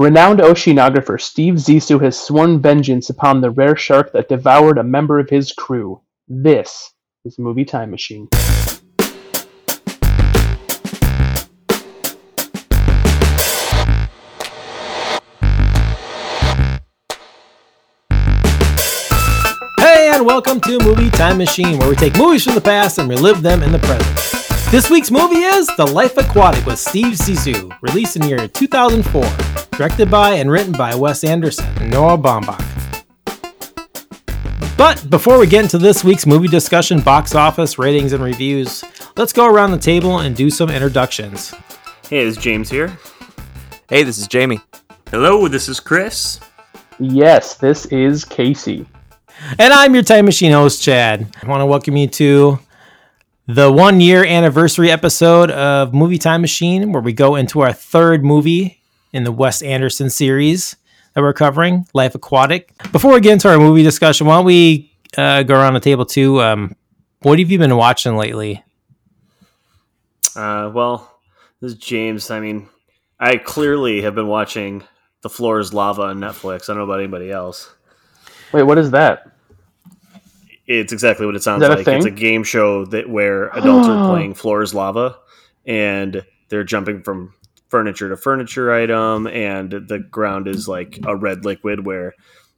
Renowned oceanographer Steve Zissou has sworn vengeance upon the rare shark that devoured a member of his crew. This is Movie Time Machine. Hey, and welcome to Movie Time Machine, where we take movies from the past and relive them in the present. This week's movie is The Life Aquatic with Steve Zissou, released in the year 2004, directed by and written by Wes Anderson and Noah Baumbach. But before we get into this week's movie discussion, box office, ratings, and reviews, let's go around the table and do some introductions. Hey, it's James here. Hey, this is Jamie. Hello, this is Chris. Yes, this is Casey. And I'm your Time Machine host, Chad. I want to welcome you to the one year anniversary episode of Movie Time Machine, where we go into our third movie in the Wes Anderson series that we're covering, Life Aquatic. Before we get into our movie discussion, why don't we uh, go around the table too? Um, what have you been watching lately? Uh, well, this is James. I mean, I clearly have been watching The Floor is Lava on Netflix. I don't know about anybody else. Wait, what is that? It's exactly what it sounds that a like. It's a game show that where adults are playing Floor is Lava, and they're jumping from furniture to furniture item, and the ground is like a red liquid where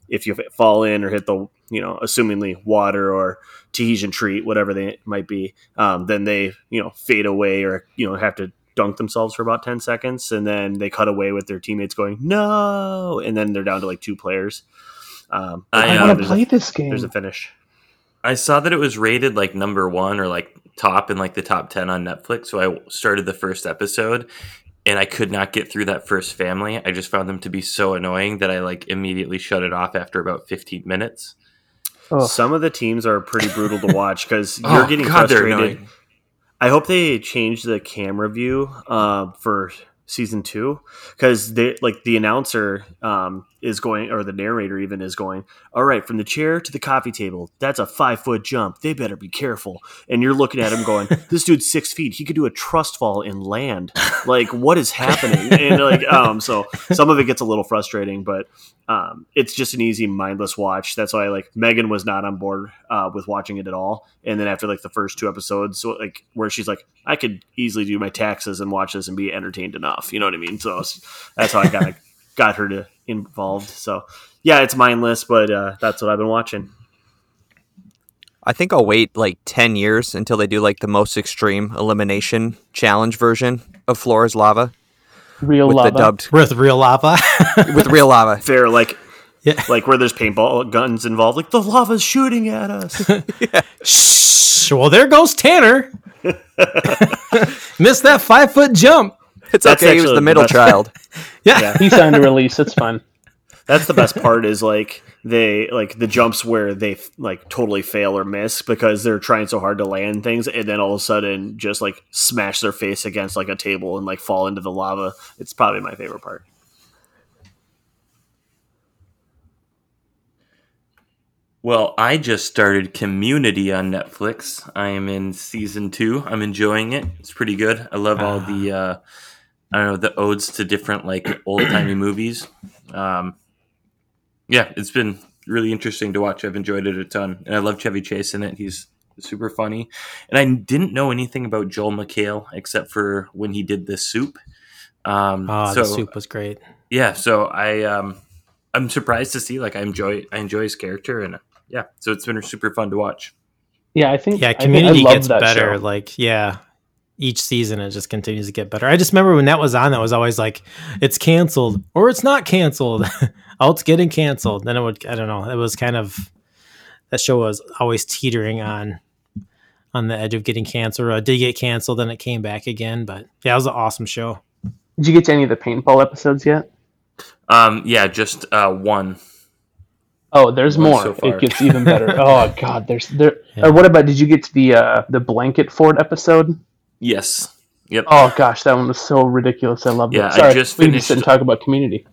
if you fall in or hit the you know assumingly water or Tahitian treat whatever they might be, um, then they you know fade away or you know have to dunk themselves for about 10 seconds and then they cut away with their teammates going no! And then they're down to like two players. Um, I, I uh, want to play a, this game. there's a finish I saw that it was rated like number one or like top in like the top 10 on Netflix. So I started the first episode and I could not get through that first family. I just found them to be so annoying that I like immediately shut it off after about 15 minutes. Ugh. some of the teams are pretty brutal to watch because Oh, you're getting God, frustrated i hope they change the camera view uh, for season two because they like the announcer um, is going or the narrator even is going all right from the chair to the coffee table that's a five foot jump. They better be careful. And you're looking at him going this dude's six feet. He could do a trust fall and land. Like what is happening? And like um so some of it gets a little frustrating but um it's just an easy mindless watch. That's why like megan was not on board uh with watching it at all. And then after like the first two episodes so like where she's like i could easily do my taxes and watch this and be entertained enough. You know what i mean? So that's how i got got her to involved so yeah it's mindless but uh that's what i've been watching I think I'll wait like 10 years until they do like the most extreme elimination challenge version of Floor is Lava Real with lava. the dubbed With real lava. with real lava. fair like Yeah. like where there's paintball guns involved like the lava's shooting at us Shh. Well, there goes Tanner. Missed that five foot jump. It's That's okay. He was the middle the child. Yeah. Yeah. He signed a release. It's fine. That's the best part is like they like the jumps where they like totally fail or miss because they're trying so hard to land things and then all of a sudden just like smash their face against like a table and like fall into the lava. It's probably my favorite part. Well, I just started Community on Netflix. I am in season two. I'm enjoying it. It's pretty good. I love all the, uh, I don't know, the odes to different like old timey movies. Um, yeah, it's been really interesting to watch. I've enjoyed it a ton, and I love Chevy Chase in it. He's super funny, and I didn't know anything about Joel McHale except for when he did the soup. Um, Oh, so the soup was great. yeah, so I um, I'm surprised to see like I enjoy I enjoy his character, and yeah, so it's been super fun to watch. Yeah, I think. Yeah, I think Community I gets better. show. Like, yeah, each season it just continues to get better. I just remember when that was on, that was always like, it's canceled or it's not canceled. oh, it's getting canceled. Then it would, I don't know. It was kind of that show was always teetering on on the edge of getting canceled. Or it did get canceled, then it came back again. But yeah, it was an awesome show. Did you get to any of the paintball episodes yet? Um, yeah, just uh, one. Oh, there's One more. so it gets even better. oh God, there's there. Yeah. Or what about? Did you get to the uh, the blanket Ford episode? Yes. Yep. Oh gosh, that one was so ridiculous. I love Yeah, it. I Sorry, just we can just sit and talk about Community.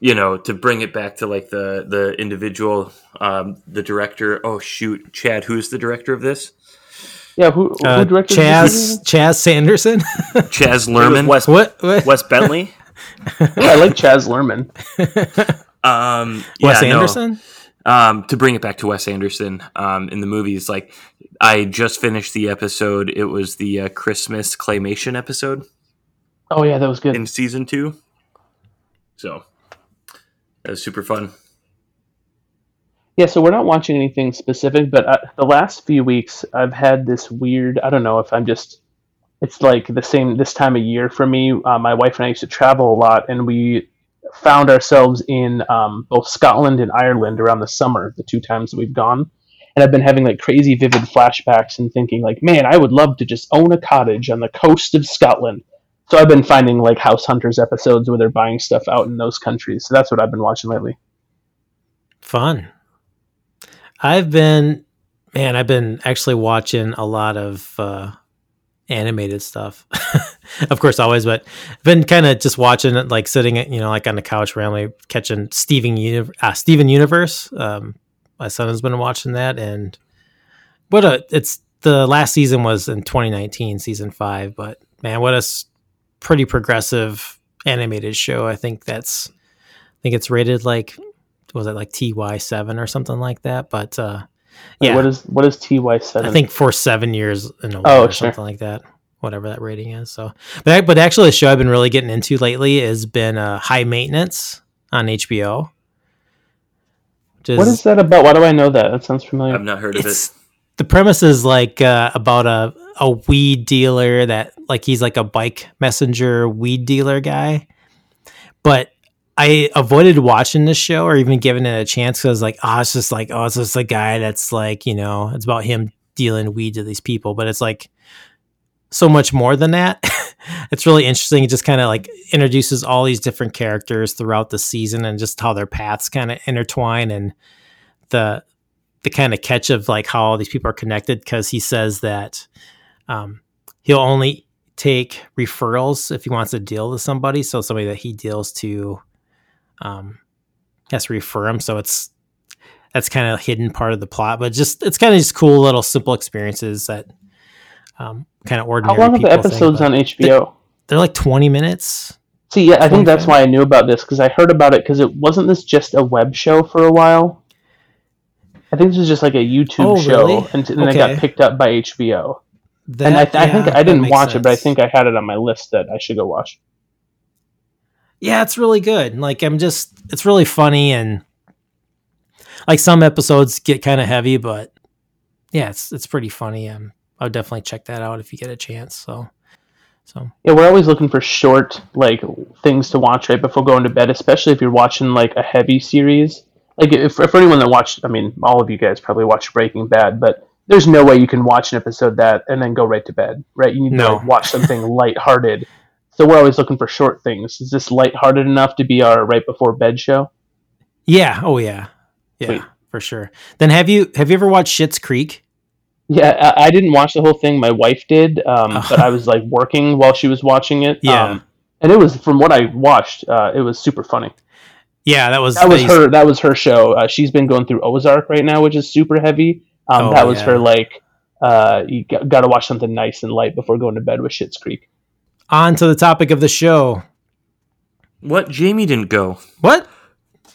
You know, to bring it back to like the the individual, um, the director. Oh shoot, Chad, who's the director of this? Yeah, who, who Uh, directed Chaz this? Chaz Sanderson. Chaz I think it was Lerman. Wes, what? what? Wes Bentley. I like Chaz Lerman. Um, Wes yeah, no. Um, to bring it back to Wes Anderson, um, in the movies, like I just finished the episode. It was the uh, Christmas claymation episode Oh yeah, that was good. in season two. So that was super fun. Yeah, so we're not watching anything specific, but uh, the last few weeks I've had this weird. I don't know if I'm just. It's like the same this time of year for me. Uh, my wife and I used to travel a lot, and we found ourselves in um, both Scotland and Ireland around the summer, the two times that we've gone. And I've been having like crazy vivid flashbacks and thinking like, man, I would love to just own a cottage on the coast of Scotland. So I've been finding like House Hunters episodes where they're buying stuff out in those countries. So that's what I've been watching lately. Fun. I've been, man, I've been actually watching a lot of uh, animated stuff. of course, always, but I've been kind of just watching it, like sitting, you know, like on the couch randomly catching Steven, Uni- uh, Steven Universe. Um, my son has been watching that, and what a it's the last season was in 2019, season five. But man, what a pretty progressive animated show. I think that's, I think it's rated like was it like TY seven or something like that? But uh, yeah, What is what is TY seven? I think for seven years in a Oh, row or sure. something like that, whatever that rating is. So, but but actually, the show I've been really getting into lately has been uh, High Maintenance on HBO. Which What is that about? Why do I know that? That sounds familiar. I've not heard of it. the premise is like uh, about a a weed dealer that like he's like a bike messenger weed dealer guy, but I avoided watching this show or even giving it a chance because like oh it's just like oh it's just a guy that's like you know it's about him dealing weed to these people, but it's like so much more than that. it's really interesting. It just kind of like introduces all these different characters throughout the season and just how their paths kind of intertwine and the the kind of catch of like how all these people are connected because he says that um, he'll only take referrals if he wants to deal with somebody. So somebody that he deals to um, has to refer him. So it's that's kind of hidden part of the plot, but just it's kind of just cool little simple experiences that um, kind of ordinary. How long are the episodes but on HBO? They're like twenty minutes. See, yeah, I think that's 25. why I knew about this because I heard about it because it wasn't this just a web show for a while. I think this was just like a YouTube Oh, show, really? and, and then it got picked up by HBO. That, and I, th- I think I didn't watch it, but I think I had it on my list that I should go watch. yeah, it's really good. Like I'm just it's really funny and like some episodes get kind of heavy, but yeah, it's it's pretty funny. Um, I would definitely check that out if you get a chance. So, so Yeah, we're always looking for short like things to watch right before going to bed, especially if you're watching like a heavy series. Like if for anyone that watched, I mean, all of you guys probably watched Breaking Bad, but there's no way you can watch an episode that and then go right to bed, right? You need No. to like, watch something lighthearted. So we're always looking for short things. Is this lighthearted enough to be our right before bed show? yeah, oh yeah, yeah, Sweet. for sure. Then have you have you ever watched Schitt's Creek? Yeah, I, I didn't watch the whole thing. My wife did, um, but I was like working while she was watching it. Yeah. um, and it was from what I watched, uh, it was super funny. Yeah, that was that was they- her that was her show uh, she's been going through ozark right now which is super heavy um, Oh, that was yeah. her like uh, you got to watch something nice and light before going to bed with Schitt's Creek. On to the topic of the show. What? Jamie didn't go. What?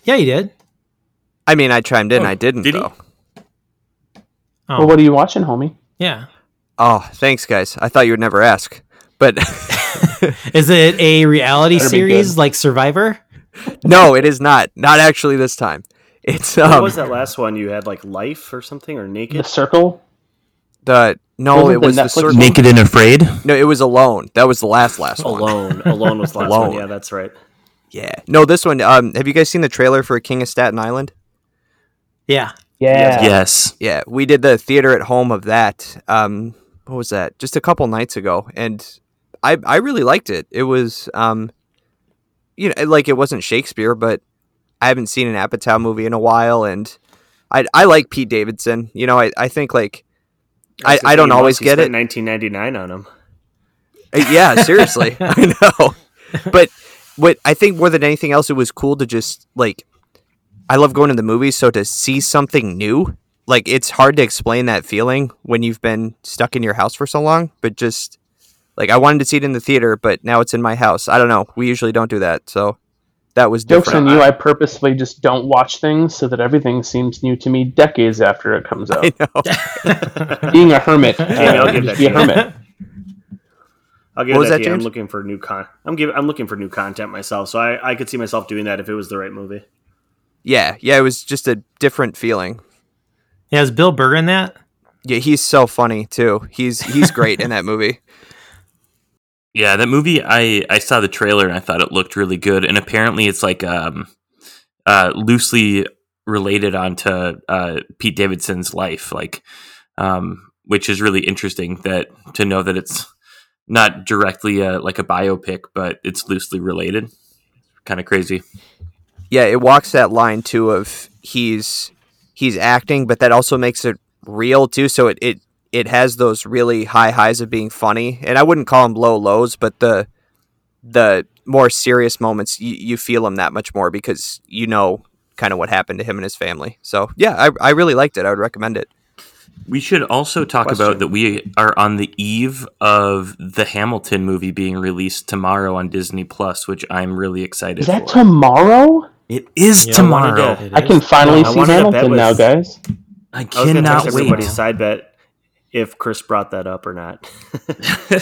Yeah, he did. I mean, I chimed in. Oh, I didn't did he? Though. Oh, Well, what are you watching, homie? yeah. Oh, thanks, guys. I thought you would never ask, but Is it a reality Better be series like Survivor? no, it is not. Not actually this time. It's what um was that last one you had? Like Life or something or The Naked? Circle. the no, Wasn't it the was the Netflix circle. Naked and Afraid. No, it was alone. That was the last last one. Alone. Alone was the last Alone. one. Yeah, that's right. Yeah. No, this one. Um, have you guys seen the trailer for King of Staten Island? Yeah. Yeah. Yes. Yeah, we did the theater at home of that. Um, what was that? Just a couple nights ago, and I I really liked it. It was um, you know, like it wasn't Shakespeare, but I haven't seen an Apatow movie in a while, and I I like Pete Davidson. You know, I I think like I, was I don't always get it. 1999 on them. Uh, yeah, seriously, I know. But what I think more than anything else, it was cool to just like. I love going to the movies, so to see something new, like it's hard to explain that feeling when you've been stuck in your house for so long. But just Like I wanted to see it in the theater, but now it's in my house. I don't know. We usually don't do that, so that was Jokes different. on you, I purposefully just don't watch things so that everything seems new to me decades after it comes out. I know. Being a hermit, I'll give just that be a to you. hermit. I'll give What was that, that, to you. I'm looking for new con. I'm giving. I'm looking for new content myself, so I, I could see myself doing that if it was the right movie. Yeah, yeah. It was just a different feeling. Yeah, is Bill Burr in that? Yeah, he's so funny too. He's he's great in that movie. Yeah, that movie. I I saw the trailer and I thought it looked really good. And apparently, it's like um, uh, loosely related onto uh, Pete Davidson's life, like, um, which is really interesting. That to know that it's not directly uh like a biopic, but it's loosely related. Kind of crazy. Yeah, it walks that line too of he's he's acting, but that also makes it real too. So it it it has those really high highs of being funny, and I wouldn't call them low lows, but the the more serious moments you, you feel them that much more because you know kind of what happened to him and his family. So yeah, I I really liked it. I would recommend it. We should also talk Question. about that we are on the eve of the Hamilton movie being released tomorrow on Disney Plus, which I'm really excited Is that for. tomorrow? It is Yeah, tomorrow. It I can finally I see wanted to bet Hamilton now, guys. I I was going to cannot text wait. everybody's side bet if Chris brought that up or not.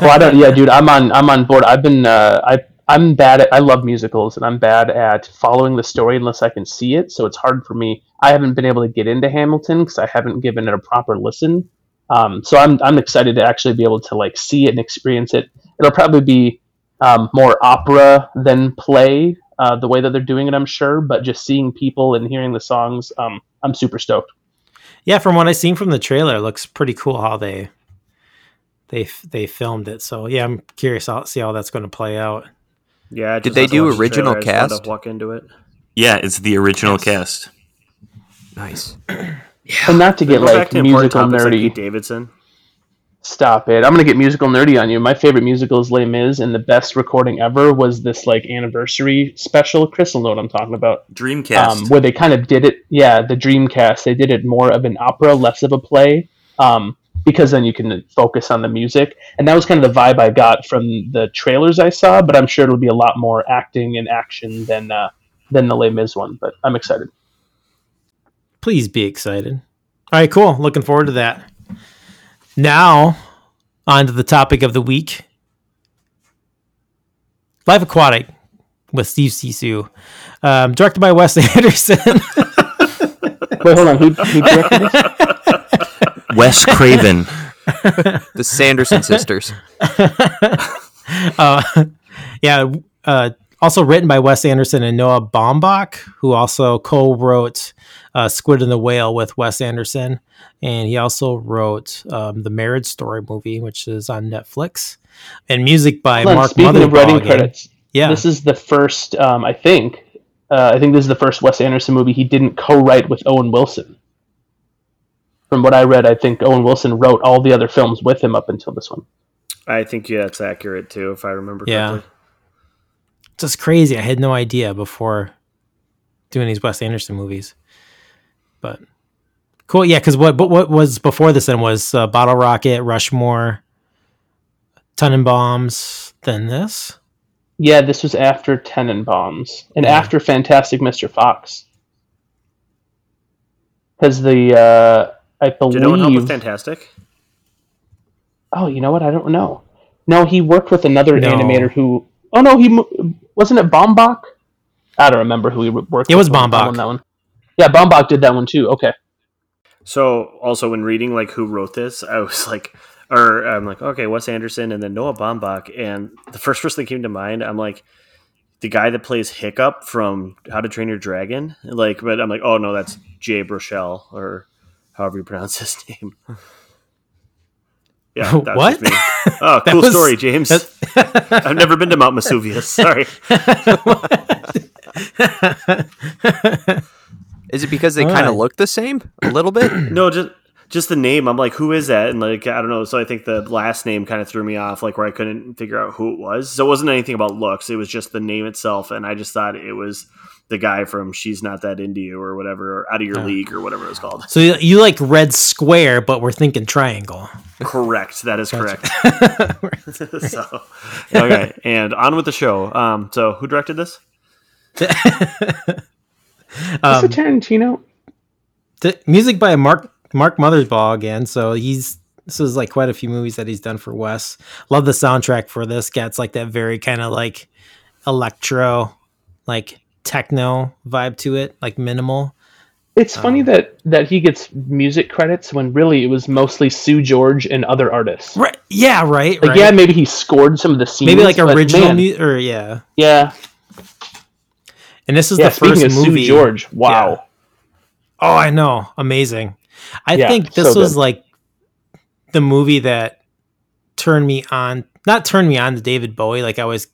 Well, I don't. Yeah, dude, I'm on. I'm on board. I've been. Uh, I I'm bad at. I love musicals, and I'm bad at following the story unless I can see it. So it's hard for me. I haven't been able to get into Hamilton because I haven't given it a proper listen. Um, so I'm I'm excited to actually be able to like see it and experience it. It'll probably be um, more opera than play. Uh, the way that they're doing it, I'm sure, but just seeing people and hearing the songs, um, I'm super stoked. Yeah, from what I've seen from the trailer, it looks pretty cool how they they they filmed it. So yeah, I'm curious to see how that's going to play out. yeah. Did they do watch the original trailer. I just wanted cast? To walk into it. yeah, it's the original cast. Nice. yeah. And not to get like musical topics like nerdy. Davidson. Stop it. I'm going to get musical nerdy on you. My favorite musical is Les Mis, and the best recording ever was this like anniversary special. Chris will know what I'm talking about. Dreamcast. Um, where they kind of did it, yeah, the Dreamcast. They did it more of an opera, less of a play, um, because then you can focus on the music. And that was kind of the vibe I got from the trailers I saw. But I'm sure it'll be a lot more acting and action than uh, than the Les Mis one. But I'm excited. Please be excited. All right, cool. Looking forward to that. Now, on to the topic of the week Life Aquatic with Steve Zissou. Um, directed by Wes Anderson. Wait, hold on. Who, who directed this? Wes Craven. The Sanderson sisters. uh, yeah, uh, also written by Wes Anderson and Noah Baumbach, who also co-wrote uh, Squid and the Whale with Wes Anderson, and he also wrote um, the Marriage Story movie, which is on Netflix, and music by Hold on, Mark Speaking of writing Mothersbaugh. credits, Yeah, this is the first. Um, I think. Uh, I think this is the first Wes Anderson movie he didn't co-write with Owen Wilson. From what I read, I think Owen Wilson wrote all the other films with him up until this one. I think yeah, that's accurate too, if I remember Yeah. correctly. just crazy. I had no idea before doing these Wes Anderson movies, but cool. Yeah, because what but what was before this then was uh, Bottle Rocket, Rushmore, Tenenbaums, then this. Yeah, this was after Tenenbaums and Yeah. after Fantastic Mr. Fox. Because the uh, I Did no one help with believe. Fantastic? Oh, you know what? I don't know. No, he worked with another No. animator who. Oh no, he wasn't it Baumbach. I don't remember who he worked. It with was on- Baumbach. on that one. Yeah, Baumbach did that one too. Okay. So also when reading like who wrote this, I was like, or I'm like, okay, Wes Anderson and then Noah Baumbach, and the first person that came to mind, I'm like, the guy that plays Hiccup from How to Train Your Dragon, like, but I'm like, oh no, that's Jay Baruchel or however you pronounce his name. Yeah, that What? me. Oh, cool was- story, James. I've never been to Mount Vesuvius. Sorry. Is it because they kind of right. look the same a little bit? No, just just the name. I'm like, who is that? And like, I don't know. So I think the last name kind of threw me off, like where I couldn't figure out who it was. So it wasn't anything about looks. It was just the name itself, and I just thought it was the guy from "She's Not That Into You" or whatever, or "Out of Your Oh. League" or whatever it was called. So you, you like Red Square, but we're thinking triangle. Correct. That is correct. so, okay, and on with the show. Um, so who directed this? Um, Is it Tarantino? The music by Mark Mark Mothersbaugh again. So he's this is like quite a few movies that he's done for Wes. Love the soundtrack for this. Gets like that very kind of like electro, like techno vibe to it, like minimal. It's funny um, that that he gets music credits when really it was mostly Seu Jorge and other artists. Right? Yeah. Right. Like right. yeah, maybe he scored some of the scenes. Maybe like original music, or yeah. Yeah. And this is yeah, the first of movie. Seu Jorge. Wow. Yeah. Oh, I know. Amazing. I yeah, think this so was good. like the movie that turned me on. Not turned me on to David Bowie. Like I was,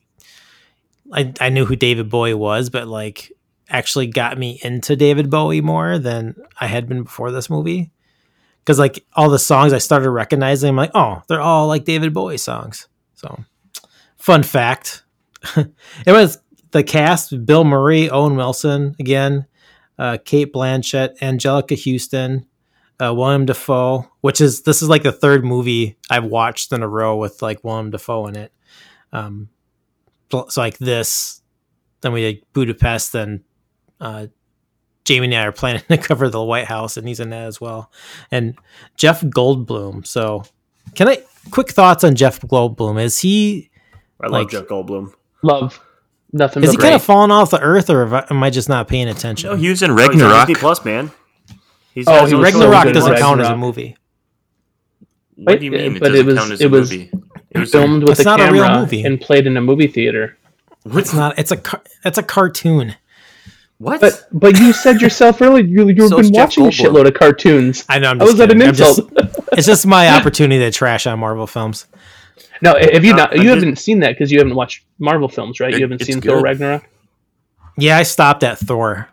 I I knew who David Bowie was, but like actually got me into David Bowie more than I had been before this movie. Because like all the songs I started recognizing, I'm like, oh, they're all like David Bowie songs. So, fun fact: it was the cast: Bill Murray, Owen Wilson again, uh, Cate Blanchett, Anjelica Huston, uh, William Dafoe. Which is this is like the third movie I've watched in a row with like William Dafoe in it. Um, so like this, then we had Budapest, then uh, Jamie and I are planning to cover the White House, and he's in that as well. And Jeff Goldblum. So, can I quick thoughts on Jeff Goldblum? Is he? I like, love Jeff Goldblum. Love nothing. Is he kind of falling off the earth, or am I just not paying attention? No, he was in oh, Ragnarok. Oh, Plus, man. He's oh, he Ragnarok doesn't Ragnarok. count as a movie. What do you mean? It but it was it was, it was filmed with a camera a and played in a movie theater. It's not. It's a. It's a cartoon. What? But but you said yourself earlier you, you've so been watching a shitload of cartoons. I know. I'm just was that an insult? Just, it's just my opportunity to trash on Marvel films. No, have you not? You haven't seen that because you haven't watched Marvel films, right? It, you haven't seen good. Thor Ragnarok. Yeah, I stopped at Thor.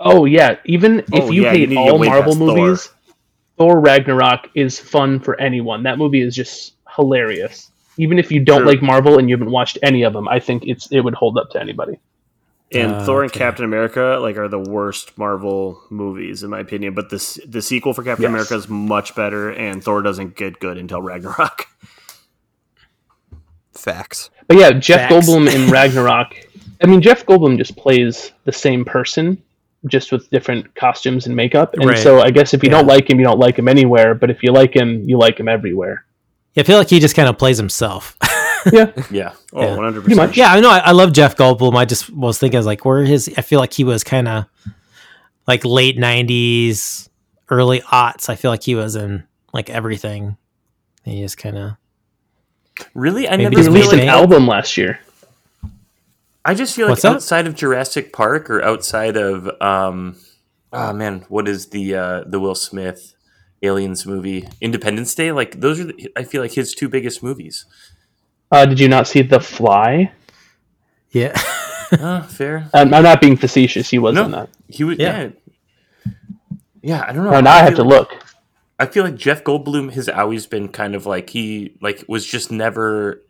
Oh yeah, even if oh, you yeah, hate you all Marvel movies, Thor. Thor Ragnarok is fun for anyone. That movie is just hilarious. Even if you don't like Marvel and you haven't watched any of them, I think it's it would hold up to anybody. And uh, Thor and okay. Captain America like are the worst Marvel movies in my opinion. But this the sequel for Captain yes. America is much better, and Thor doesn't get good until Ragnarok. Facts. But yeah, Jeff Facts. Goldblum in Ragnarok. I mean, Jeff Goldblum just plays the same person, just with different costumes and makeup. And right. so I guess if you yeah. don't like him, you don't like him anywhere. But if you like him, you like him everywhere. Yeah, I feel like he just kind of plays himself. yeah. Yeah. Oh, yeah. 100%. Yeah, I know. I, I, love Jeff Goldblum. I just was thinking, I was like, where his, I feel like he was kind of like late 90s, early aughts. I feel like he was in like everything. He just kind of. Really? I Maybe never released an album last year. I just feel like What's outside that? of Jurassic Park or outside of, um, oh man, what is the uh, the Will Smith Aliens movie, Independence Day? Like those are, the, I feel like his two biggest movies. Uh, did you not see The Fly? Yeah. uh, fair. I'm, I'm, not being facetious. He was no, in that. He was. Yeah. yeah. yeah. I don't know. No, now I, I have to like, look. I feel like Jeff Goldblum has always been kind of like he like was just never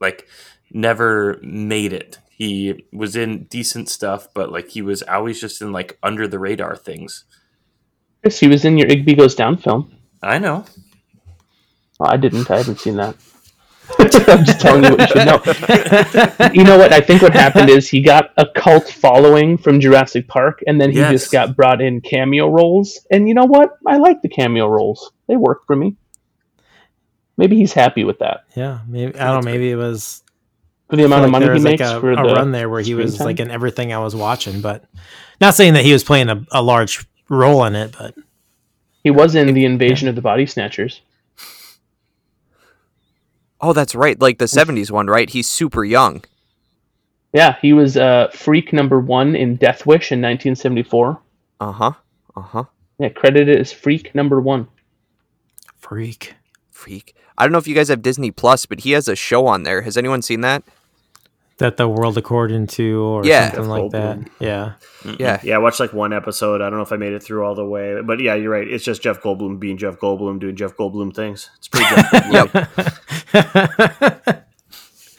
like never made it. He was in decent stuff, but like he was always just in like under the radar things. Chris, he was in your Igby Goes Down film. I know. Oh, I didn't. I haven't seen that. I'm just telling you what you should know. you know what? I think what happened is he got a cult following from Jurassic Park, and then he yes. just got brought in cameo roles. And you know what? I like the cameo roles; they work for me. Maybe he's happy with that. Yeah, maybe I don't know. Maybe it was for the amount of money he makes like a, for a the run there where he was time. like in everything I was watching. But not saying that he was playing a, a large role in it, but he was in the Invasion yeah. of the Body Snatchers. Oh, that's right. Like the '70s one, right? He's super young. Yeah, he was uh, freak number one in Death Wish in 1974. Uh huh. Uh huh. Yeah, credited as freak number one. Freak. Freak. I don't know if you guys have Disney Plus, but he has a show on there. Has anyone seen that? That the world according to or yeah. something like that. Yeah. Yeah. Yeah, I watched like one episode. I don't know if I made it through all the way. But yeah, you're right. It's just Jeff Goldblum being Jeff Goldblum doing Jeff Goldblum things. It's pretty Yep.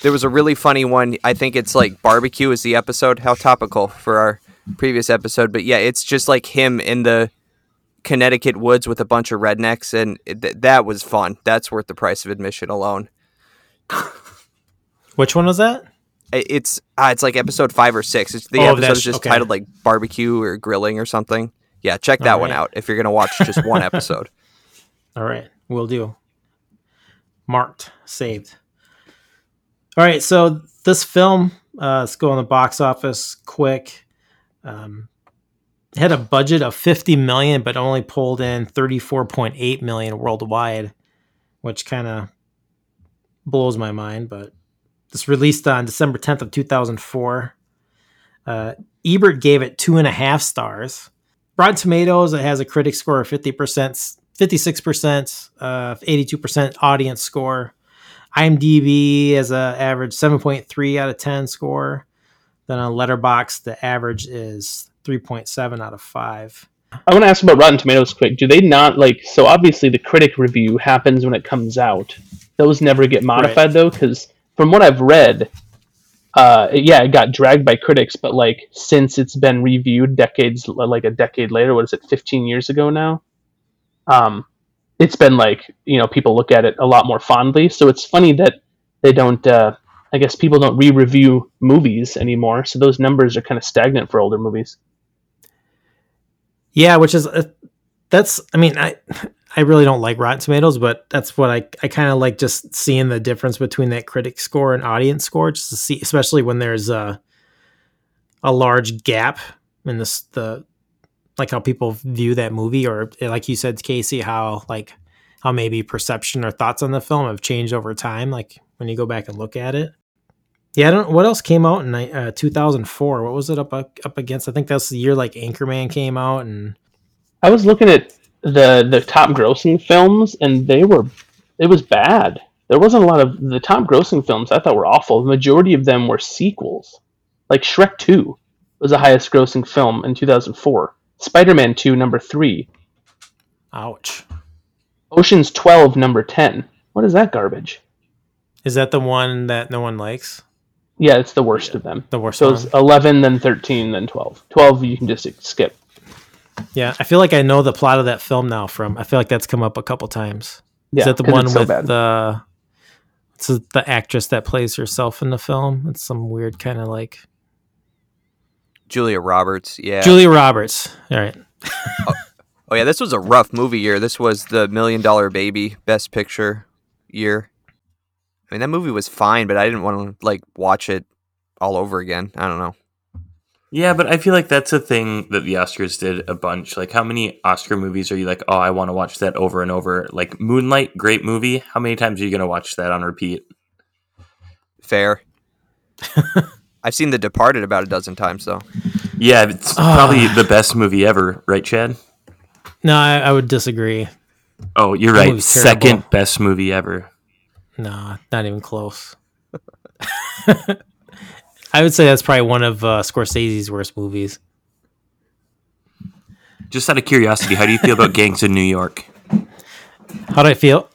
there was a really funny one. I think it's like barbecue is the episode. How topical for our previous episode. But yeah, it's just like him in the Connecticut woods with a bunch of rednecks, and it, th- that was fun. That's worth the price of admission alone. Which one was that? It's uh, it's like episode five or six. It's the Oh, episode is just okay. titled like barbecue or grilling or something. Yeah, check that one out if you're gonna watch just one episode. All right, we'll do. Marked, saved. All right, so this film, uh, let's go on the box office quick. Um, had a budget of 50 million, but only pulled in 34.8 million worldwide, which kind of blows my mind. But this released on December 10th of 2004. Uh, Ebert gave it two and a half stars. Rotten Tomatoes, it has a critic score of 50%, 56%, uh, 82% audience score. IMDb has an average 7.3 out of 10 score. Then on Letterboxd, the average is 3.7 out of 5. I want to ask about Rotten Tomatoes quick. Do they not like so obviously the critic review happens when it comes out. Those never get modified though cuz from what I've read uh yeah, it got dragged by critics, but like since it's been reviewed decades like a decade later, what is it 15 years ago now? Um it's been like, you know, people look at it a lot more fondly. So it's funny that they don't uh I guess people don't re-review movies anymore, so those numbers are kind of stagnant for older movies. Yeah, which is uh, that's I mean, I I really don't like Rotten Tomatoes, but that's what I I kind of like just seeing the difference between that critic score and audience score just to see especially when there's a a large gap in this the like how people view that movie or like you said Casey how like how maybe perception or thoughts on the film have changed over time like when you go back and look at it. Yeah, I don't. What else came out in uh, 2004? What was it up up against? I think that's the year like Anchorman came out, and I was looking at the the top grossing films, and they were it was bad. There wasn't a lot of the top grossing films. I thought were awful. The majority of them were sequels, like Shrek Two was the highest grossing film in 2004. Spider Man Two, number three. ouch. Ocean's Twelve, number ten. What is that garbage? Is that the one that no one likes? Yeah, it's the worst of them. The worst So one. it's 11, then 13, then 12. 12 you can just skip. Yeah, I feel like I know the plot of that film now. From I feel like that's come up a couple times. Yeah, Is that the one it's so with bad. the? It's the actress that plays herself in the film. It's some weird kind of like Julia Roberts, yeah. Julia Roberts. All right. Oh, oh yeah, this was a rough movie year. This was the Million Dollar Baby Best Picture year. I mean, that movie was fine, but I didn't want to like watch it all over again. I don't know. Yeah, but I feel like that's a thing that the Oscars did a bunch. Like, how many Oscar movies are you like, oh, I want to watch that over and over? Like, Moonlight, great movie. How many times are you going to watch that on repeat? Fair. I've seen The Departed about a dozen times though. Yeah, it's Ah. probably the best movie ever, right, Chad? No, I, I would disagree. Oh, you're That right. movie's terrible. Second best movie ever. No, not even close. I would say that's probably one of uh, Scorsese's worst movies. Just out of curiosity, how do you feel about Gangs in New York? How do I feel?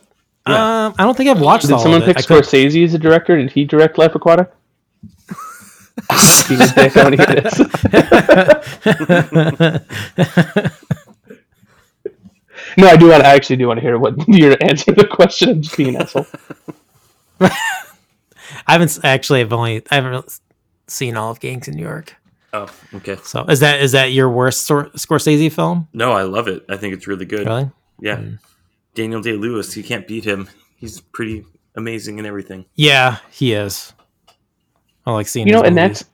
Um, I don't think I've watched Did all someone of it. pick I could- Scorsese as a director? Did he direct Life Aquatic? Being dick, I want to hear this. no, I do want. I actually do want to hear what your answer to the question. I'm just being an asshole. I haven't actually. I've only I haven't really seen all of Gangs in New York. Oh, okay. So is that is that your worst Sor- Scorsese film? No, I love it. I think it's really good. Really? Yeah. Daniel Day Lewis, you can't beat him. He's pretty amazing in everything. Yeah, he is. I like seeing. You know, his and movies. that's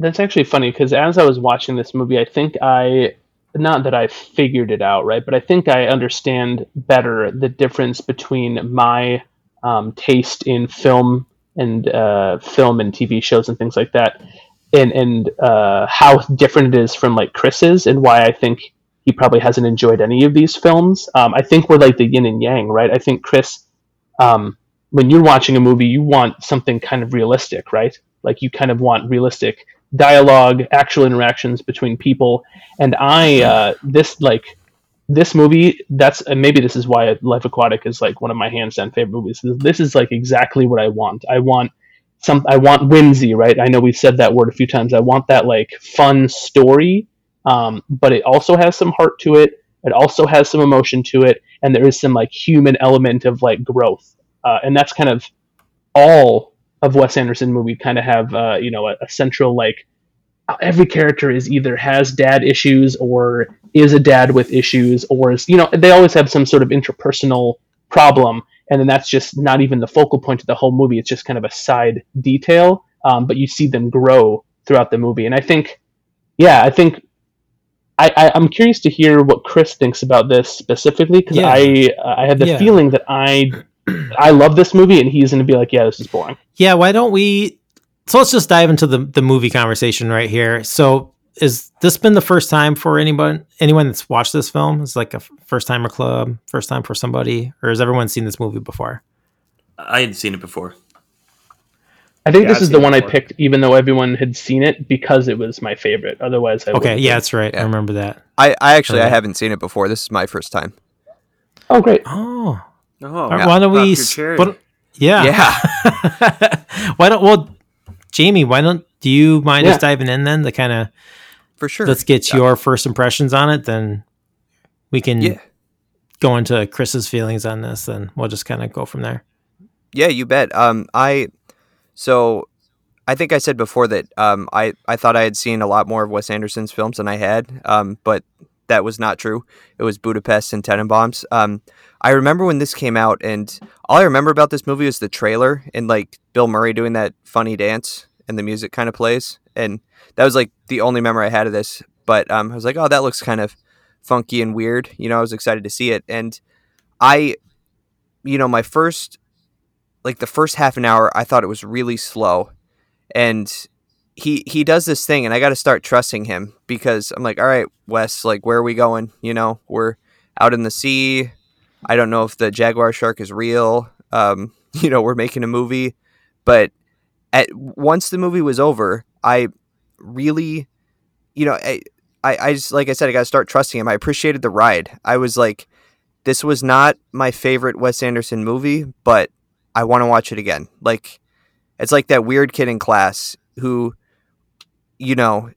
that's actually funny because as I was watching this movie, I think I not that I figured it out right, but I think I understand better the difference between my um, taste in film and uh, film and TV shows and things like that, and and uh, how different it is from like Chris's, and why I think he probably hasn't enjoyed any of these films. Um, I think we're like the yin and yang, right? I think Chris, um, when you're watching a movie, you want something kind of realistic, right? Like you kind of want realistic dialogue, actual interactions between people. And I, uh, this like this movie, that's and maybe this is why Life Aquatic is like one of my hands down favorite movies. This is like exactly what I want. I want some. I want whimsy, right? I know we've said that word a few times. I want that like fun story, um, but it also has some heart to it. It also has some emotion to it, and there is some like human element of like growth, uh, and that's kind of all of Wes Anderson movie kind of have uh, you know a, a central like every character is either has dad issues or is a dad with issues or is you know they always have some sort of interpersonal problem and then that's just not even the focal point of the whole movie it's just kind of a side detail um, but you see them grow throughout the movie and i think yeah i think I, I am curious to hear what chris thinks about this specifically because Yeah. i i have the Yeah. feeling that i i love this movie and he's going to be like yeah this is boring Yeah, why don't we? So let's just dive into the the movie conversation right here. So, is this been the first time for anyone anyone that's watched this film? It's like a first timer club, first time for somebody, or has everyone seen this movie before? I had seen it before. I think Yeah, this I've is the seen it one I picked, even though everyone had seen it, because it was my favorite. Otherwise, I Okay, yeah, that's right. I remember that. I, I actually I haven't seen it before. This is my first time. Oh, great. Oh, Oh, All right, why don't we? your s- cherry. what- yeah, Yeah. why don't? Well, Jamie, why don't? Do you mind Yeah. just diving in then to kind of For sure. let's get Yeah. your first impressions on it, then we can Yeah. go into Chris's feelings on this, and we'll just kind of go from there. Yeah, you bet. Um, I so I think I said before that um, I I thought I had seen a lot more of Wes Anderson's films than I had, um, but that was not true. It was Budapest and Tenenbaums. Um, I remember when this came out, and all I remember about this movie was the trailer and like Bill Murray doing that funny dance, and the music kind of plays, and that was like the only memory I had of this. But um, I was like, oh, that looks kind of funky and weird. You know, I was excited to see it, and I, you know, my first like the first half an hour I thought it was really slow and he he does this thing and I got to start trusting him because I'm like all right Wes like where are we going? You know we're out in the sea. I don't know if the jaguar shark is real. Um you know we're making a movie. But at once the movie was over I really you know I I, I just like I said I got to start trusting him. I appreciated the ride. I was like this was not my favorite Wes Anderson movie but I want to watch it again. Like it's like that weird kid in class who you know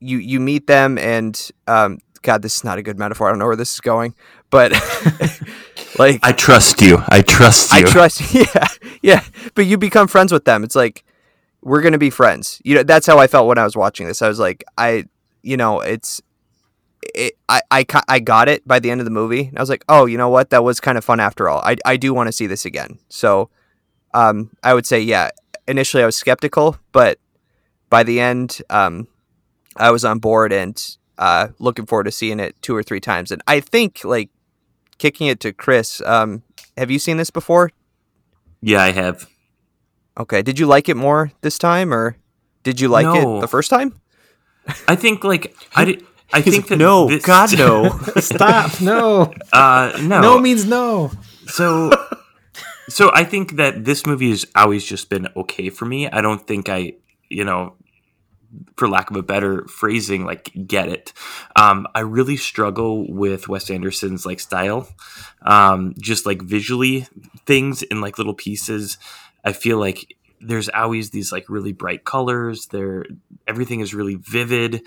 you you meet them and um god this is not a good metaphor. I don't know where this is going. But like I trust you. I trust you. I trust yeah. Yeah, but you become friends with them. It's like we're going to be friends. You know, that's how I felt when I was watching this. I was like I you know, it's it, I, I, I got it by the end of the movie. And I was like, oh, you know what? That was kind of fun after all. I, I do want to see this again. So um, I would say, yeah, initially I was skeptical, but by the end, um, I was on board and uh, looking forward to seeing it two or three times. And I think, like, kicking it to Chris, um, have you seen this before? yeah, I have. Okay. Did you like it more this time or did you like No. it the first time? I think like I did. I think that no, this- God no. Stop! No, Uh, no, no means no. So, so I think that this movie has always just been okay for me. I don't think I, you know, for lack of a better phrasing, like get it. Um, I really struggle with Wes Anderson's like style, um, just like visually things in like little pieces. I feel like there's always these like really bright colors. There, everything is really vivid.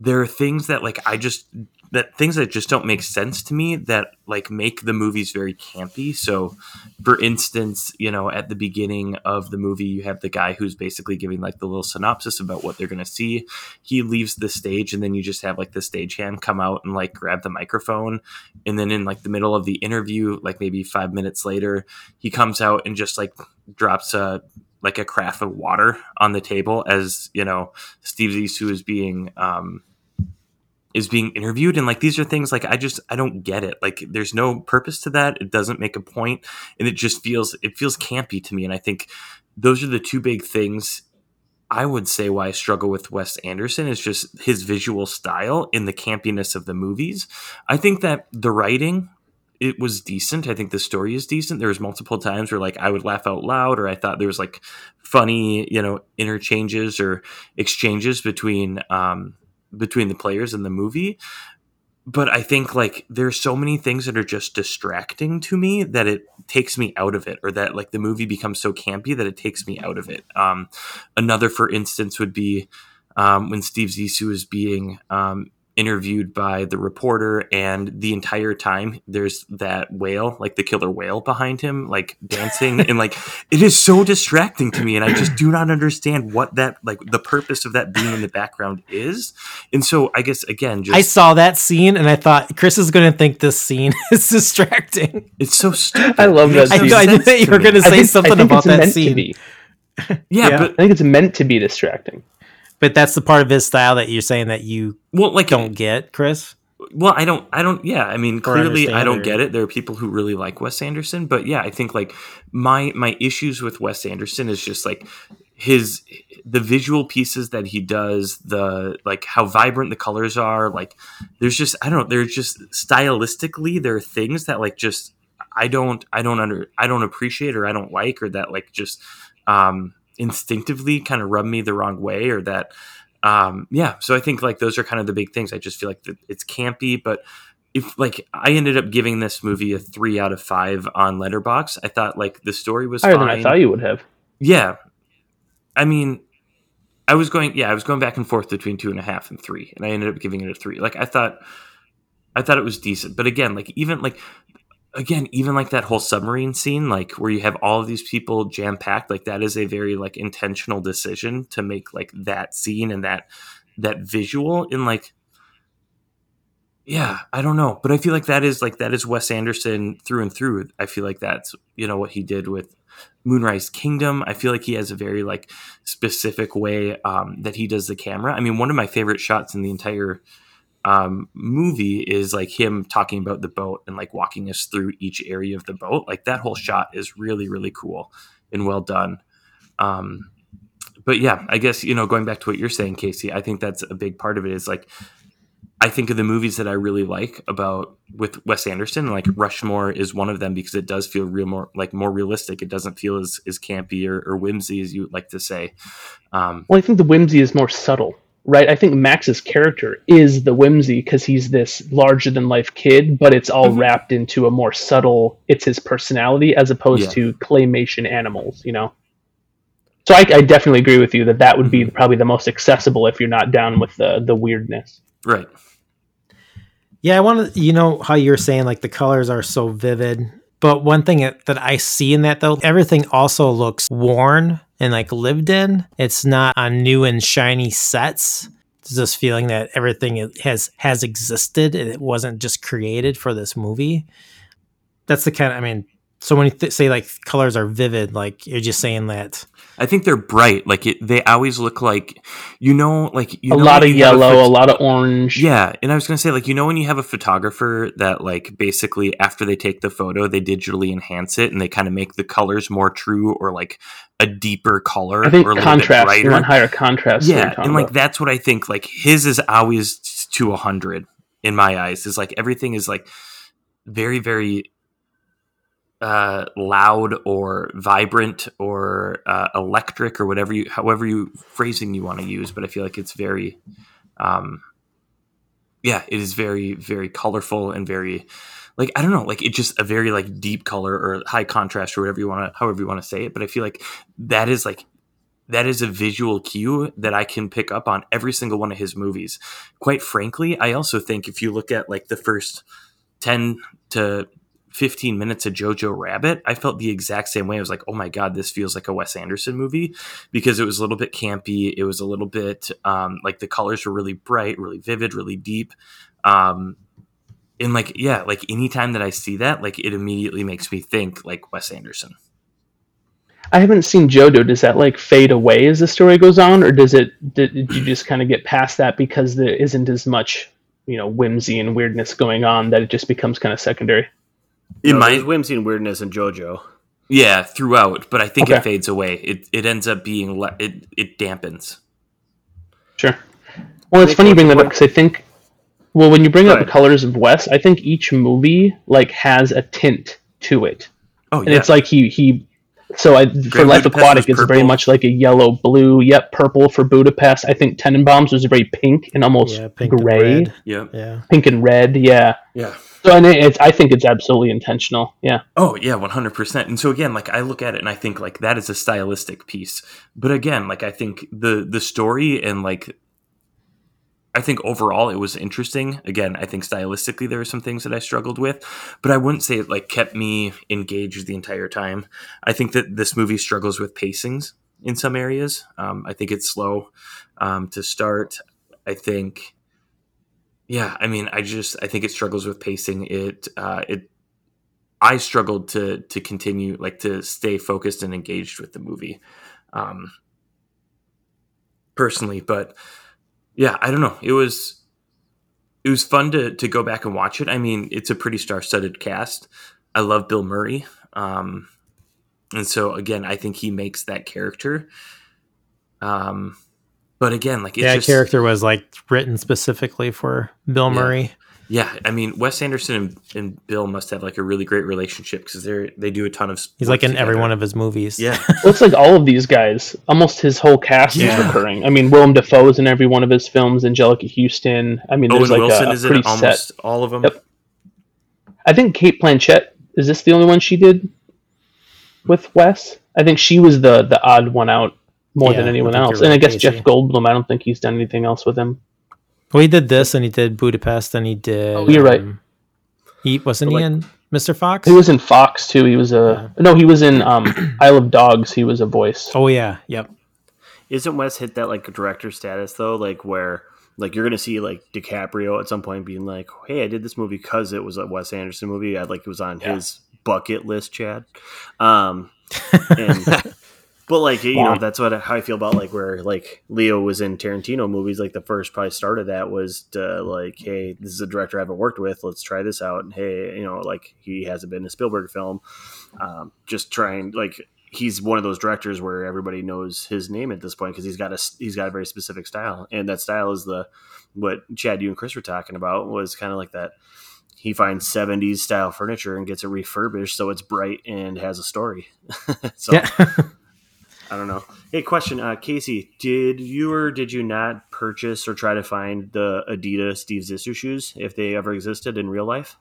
There are things that like I just that things that just don't make sense to me that like make the movies very campy. So, for instance, you know, at the beginning of the movie, you have the guy who's basically giving like the little synopsis about what they're going to see. He leaves the stage, and then you just have like the stagehand come out and like grab the microphone. And then in like the middle of the interview, like maybe five minutes later, he comes out and just like drops a like a craft of water on the table as you know Steve Zissou is being um, is being interviewed and like these are things like i just i don't get it. Like there's no purpose to that. It doesn't make a point and it just feels it feels campy to me and i think those are the two big things i would say why i struggle with wes anderson is just his visual style and the campiness of the movies. I think that the writing it was decent. I think the story is decent. There was multiple times where like i would laugh out loud or i thought there was like funny you know interchanges or exchanges between um between the players in the movie. But i think like there's so many things that are just distracting to me that it takes me out of it or that like the movie becomes so campy that it takes me out of it. Um another for instance would be um when steve zissou is being um interviewed by the reporter and the entire time there's that whale like the killer whale behind him like dancing and like it is so distracting to me and i just do not understand what that like the purpose of that being in the background is and so i guess again just I saw that scene and I thought Chris is going to think this scene is distracting. it's so stupid I love It that makes I, no knew- I knew that you were going to say think- something about that meant scene, yeah, Yeah. but I think it's meant to be distracting. But that's the part of his style that you're saying that you well like don't get, Chris. Well, I don't, I don't, yeah. I mean, clearly, I don't or- get it. There are people who really like Wes Anderson, but yeah, I think like my my issues with Wes Anderson is just like his the visual pieces that he does, the like how vibrant the colors are. Like, there's just I don't know. There's just stylistically there are things that like just I don't I don't under I don't appreciate or I don't like or that like just um instinctively kind of rub me the wrong way or that um yeah so i think like those are kind of the big things. I just feel like that it's campy but if like i ended up giving this movie a three out of five on Letterboxd i thought like the story was Higher fine than I thought you would have. yeah. I mean i was going yeah i was going back and forth between two and a half and three and i ended up giving it a three. Like i thought i thought it was decent but again like even like again even like that whole submarine scene like where you have all of these people jam packed like that is a very like intentional decision to make like that scene and that that visual in like yeah i don't know. But i feel like that is like that is wes anderson through and through. I feel like that's you know what he did with moonrise kingdom. I feel like he has a very like specific way um, that he does the camera. I mean one of my favorite shots in the entire um, movie is like him talking about the boat and like walking us through each area of the boat. Like that whole shot is really, really cool and well done. Um, but yeah, I guess, you know, going back to what you're saying, Casey, I think that's a big part of it is like, I think of the movies that I really like about with Wes Anderson, like Rushmore is one of them because it does feel real more like more realistic. It doesn't feel as, as campy or, or whimsy as you would like to say. Um, Well, I think the whimsy is more subtle, right? I think Max's character is the whimsy because he's this larger than life kid, but it's all Mhm. wrapped into a more subtle. It's his personality as opposed Yeah. to claymation animals, you know. So I, I definitely agree with you that that would be probably the most accessible if you're not down with the the weirdness. right. Yeah, I want to, you know, how you're saying like the colors are so vivid. But one thing that, that I see in that though, everything also looks worn and like lived in. It's not on new and shiny sets. It's this feeling that everything has has existed and it wasn't just created for this movie. That's the kind of, I mean, so when you th- say like colors are vivid, like you're just saying that I think they're bright. Like it, they always look like, you know, like you a know lot of you have yellow, phot- a lot of orange. Yeah, and I was gonna say, like, you know, when you have a photographer that, like, basically after they take the photo, they digitally enhance it and they kind of make the colors more true or like a deeper color I think or a little contrast. bit You brighter. want higher contrast. yeah, talking and like about. that's what I think. Like his is always to a hundred in my eyes. Is like everything is like very, very uh, loud or vibrant or uh, electric or whatever you, however you phrasing you want to use. But I feel like it's very, um, yeah, it is very, very colorful and very, like I don't know, like it's just a very like deep color or high contrast or whatever you want to, however you want to say it. But I feel like that is like that is a visual cue that I can pick up on every single one of his movies. Quite frankly, I also think if you look at like the first 10 to 15 minutes of Jojo Rabbit, I felt the exact same way. I was like, oh my God, this feels like a Wes Anderson movie because it was a little bit campy. It was a little bit um, like the colors were really bright, really vivid, really deep. Um, and like, yeah, like anytime that I see that, like it immediately makes me think like Wes Anderson. I haven't seen JoJo. Does that like fade away as the story goes on, or does it? Did, did you just kind of get past that because there isn't as much, you know, whimsy and weirdness going on that it just becomes kind of secondary? In No, my there's whimsy and weirdness in JoJo. Yeah, throughout, but I think Okay. it fades away. It it ends up being le- it it dampens. Sure. Well, it's funny you bring that up because I think, well, when you bring up the colors of Wes, I think each movie like has a tint to it, Oh yeah. and it's like he he. So I, for Life Budapest Aquatic, was it's very much like a yellow blue. Yep, purple for Budapest. I think Tenenbaums was very pink and almost yeah, pink and gray, red. yeah, Yeah. pink and red. Yeah. yeah. So and it- it's, I think it's absolutely intentional. Yeah. Oh yeah, one hundred percent. And so again, like I look at it and I think like that is a stylistic piece. But again, like I think the the story and like I think overall it was interesting. Again, I think stylistically there were some things that I struggled with, but I wouldn't say it like kept me engaged the entire time. I think that this movie struggles with pacings in some areas. Um, I think it's slow um, to start. I think, yeah, I mean, I just I think it struggles with pacing. It uh, it I struggled to to continue like to stay focused and engaged with the movie, um, personally. But yeah, I don't know. It was it was fun to to go back and watch it. I mean, it's a pretty star studded cast. I love Bill Murray, um, and so again, I think he makes that character. Um, but again, like it's that just, character was like written specifically for Bill Yeah. Murray. Yeah, I mean, Wes Anderson and, and Bill must have like a really great relationship because they're they do a ton of. He's like in every one of his movies. Yeah, Looks like all of these guys, almost his whole cast is recurring. I mean, Willem Dafoe's in every one of his films. Anjelica Huston. I mean, Owen there's like Wilson a, a is in pretty almost set. all of them. Yep. I think Cate Blanchett is this the only one she did with Wes? I think she was the the odd one out more Yeah, than anyone think you're else. And I guess Casey. Jeff Goldblum. I don't think he's done anything else with him. Well, he did this, and he did Budapest, and he did. Oh, you're right. um, He wasn't But he like- in Mr. Fox? He was in Fox too. He was a no. He was in um, Isle of Dogs. He was a voice. Oh yeah, yep. Isn't Wes hit that like director status though? Like where like you're gonna see like DiCaprio at some point being like, "Hey, I did this movie because it was a Wes Anderson movie. I like it was on Yeah. his bucket list, Chad." Um, and but like you know that's what how I feel about like where like Leo was in Tarantino movies. Like the first probably start of that was to like, "Hey, this is a director I haven't worked with. Let's try this out." And hey, you know, like he hasn't been in a Spielberg film. Um, just trying like he's one of those directors where everybody knows his name at this point because he's got a he's got a very specific style, and that style is the what Chad, you and Chris were talking about was kind of like that. He finds '70s style furniture and gets it refurbished so it's bright and has a story. so Yeah. I don't know. Hey, question, uh, Casey, did you or did you not purchase or try to find the Adidas Steve Zissou shoes if they ever existed in real life?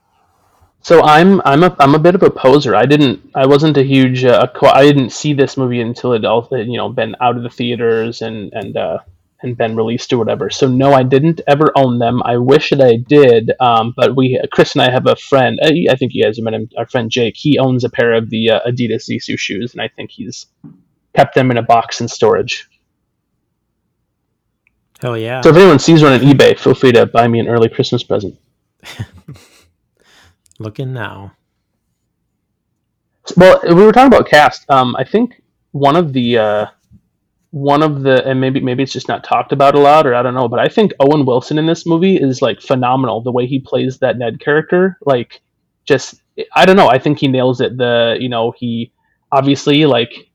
So I'm I'm a I'm a bit of a poser. I didn't I wasn't a huge uh, I didn't see this movie until it all you know been out of the theaters and and uh, and been released or whatever. So no, I didn't ever own them. I wish that I did. Um, but we Chris and I have a friend. uh, I think you guys have met him. Our friend Jake. He owns a pair of the uh, Adidas Zissou shoes, and I think he's kept them in a box in storage. Hell yeah. So if anyone sees one on eBay, feel free to buy me an early Christmas present. Looking now. Well, we were talking about cast. Um, I think one of the uh, one of the and maybe maybe it's just not talked about a lot, or I don't know. But I think Owen Wilson in this movie is like phenomenal. The way he plays that Ned character, like just I don't know. I think he nails it. The you know he obviously like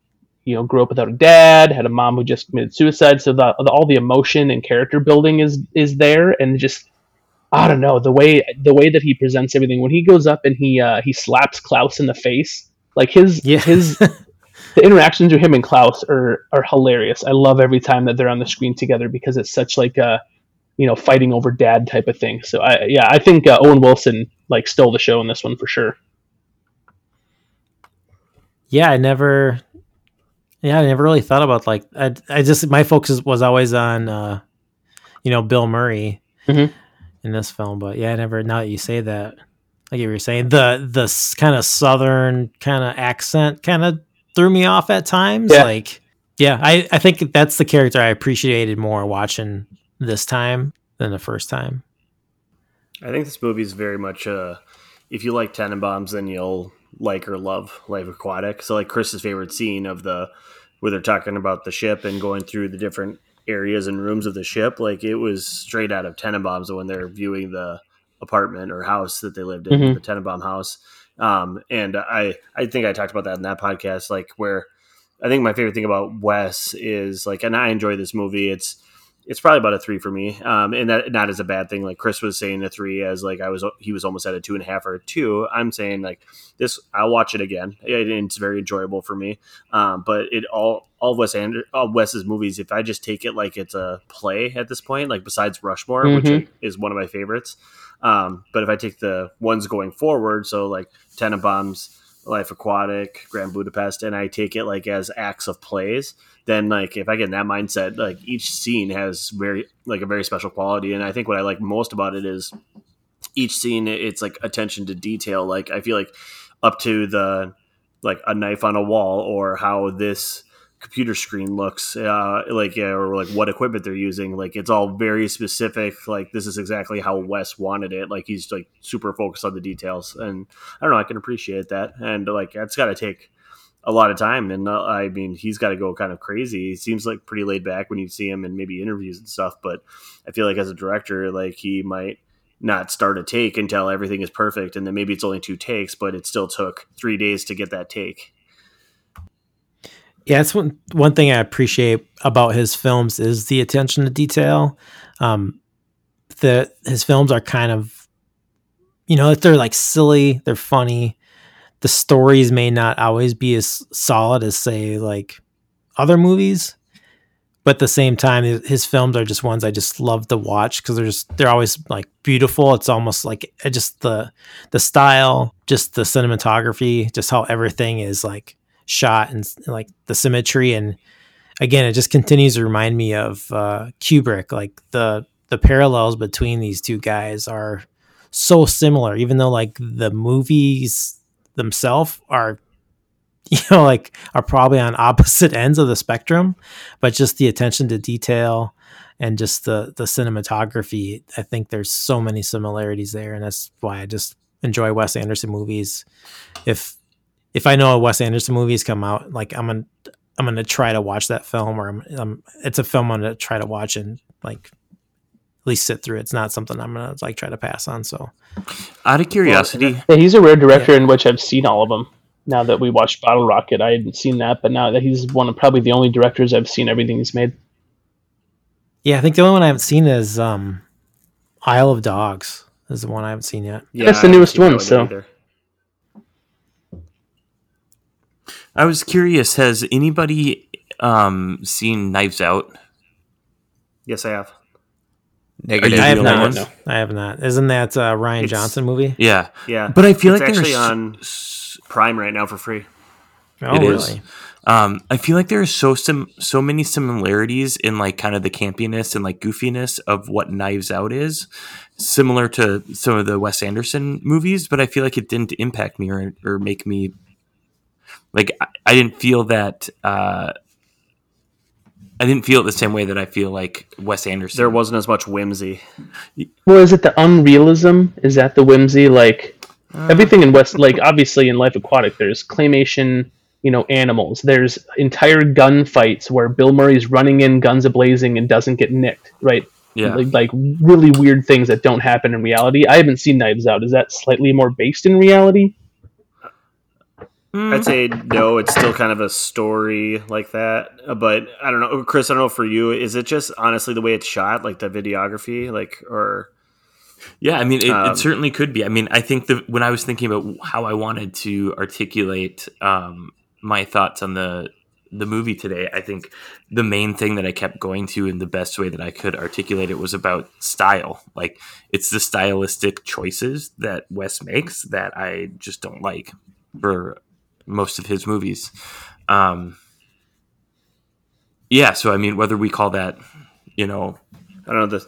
you know grew up without a dad, had a mom who just committed suicide. So the, the all the emotion and character building is is there, and just I don't know the way the way that he presents everything when he goes up and he uh, he slaps Klaus in the face. Like his Yeah. his the interactions with him and Klaus are are hilarious. I love every time that they're on the screen together because it's such like a you know fighting over dad type of thing. So I yeah I think uh, Owen Wilson like stole the show in this one for sure. yeah, I never. Yeah, I never really thought about like I. I just my focus was always on, uh, you know, Bill Murray Mhm. in this film. But yeah, I never. Now that you say that, like you were saying, the the kind of southern kind of accent kind of threw me off at times. Yeah. Like, yeah, I I think that's the character I appreciated more watching this time than the first time. I think this movie is very much uh if you like Tenenbaums, then you'll like or love Life Aquatic. So like Chris's favorite scene of the where they're talking about the ship and going through the different areas and rooms of the ship, like it was straight out of Tenenbaums when they're viewing the apartment or house that they lived in, Mhm. the Tenenbaum house. Um, and I I think I talked about that in that podcast, like where I think my favorite thing about Wes is like, and I enjoy this movie. It's it's probably about a three for me, um, and that not as a bad thing. Like Chris was saying, a three as like I was he was almost at a two and a half or a two. I'm saying like this, I'll watch it again. It, it's very enjoyable for me. Um, but it all all Wes Ander, all Wes's movies. If I just take it like it's a play at this point, like besides Rushmore, Mhm. which is one of my favorites. Um, but if I take the ones going forward, so like Tenenbaums, Life Aquatic, Grand Budapest, and I take it like as acts of plays, then like if I get in that mindset, like each scene has very like a very special quality. And I think what I like most about it is each scene it's like attention to detail. Like I feel like up to the like a knife on a wall or how this computer screen looks uh, like or like what equipment they're using like it's all very specific like this is exactly how wes wanted it like he's like super focused on the details and i don't know i can appreciate that and like that's got to take a lot of time and uh, i mean he's got to go kind of crazy he seems like pretty laid back when you see him in maybe interviews and stuff but i feel like as a director like he might not start a take until everything is perfect and then maybe it's only two takes but it still took three days to get that take Yeah, it's one one thing I appreciate about his films is the attention to detail. Um, the his films are kind of, you know, if they're like silly, they're funny. The stories may not always be as solid as say like other movies, but at the same time, his- films are just ones I just love to watch because they're just they're always like beautiful. It's almost like it just the the style, just the cinematography, just how everything is like shot and, like the symmetry. And again it just continues to remind me of uh kubrick. Like the the parallels between these two guys are so similar even though like the movies themselves are you know like are probably on opposite ends of the spectrum. But just the attention to detail and just the the cinematography i think there's so many similarities there. And that's why i just enjoy wes anderson movies. If if I know a Wes Anderson movie's come out, like I'm gonna I'm gonna try to watch that film, or I'm, I'm it's a film I'm gonna try to watch and like at least sit through. It's not something I'm gonna like try to pass on. So Out of curiosity, Yeah, he's a rare director in which I've seen all of them. Now that we watched Bottle Rocket, I hadn't seen that, but now that he's one of probably the only directors I've seen everything he's made. yeah, I think the only one I haven't seen is um Isle of Dogs is the one I haven't seen yet. yeah That's the newest one, so- either. I was curious. Has anybody um, seen Knives Out? yes i have Negative. I have not. only one? I have not. Isn't that uh, Rian It's- Johnson movie? Yeah, yeah but I feel like it's like actually there's on prime right now for free Oh, It is. really? Um, I feel like there are so sim- so many similarities in like kind of the campiness and like goofiness of what Knives Out is, similar to some of the Wes Anderson movies. But I feel like it didn't impact me or or make me like I, I didn't feel that. Uh, I didn't feel it the same way that I feel like Wes Anderson. there wasn't as much whimsy Well, is it the unrealism? Is that the whimsy? Like everything in West, like obviously in Life Aquatic, there's claymation, you know, animals. There's entire gunfights where Bill Murray's running in, guns ablazing, and doesn't get nicked. Right? yeah. Like, like really weird things that don't happen in reality. I haven't seen Knives Out. Is that slightly more based in reality? Mm. I'd say no. It's still kind of a story like that, Uh, but I don't know, Chris. I don't know for you. Is it just honestly the way it's shot, like the videography, like or Yeah, I mean, it, Um, it certainly could be. I mean, I think that when I was thinking about how I wanted to articulate um, my thoughts on the the movie today, I think the main thing that I kept going to in the best way that I could articulate it was about style. Like, it's the stylistic choices that Wes makes that I just don't like for most of his movies. Um, yeah, so I mean, whether we call that, you know, I don't know the.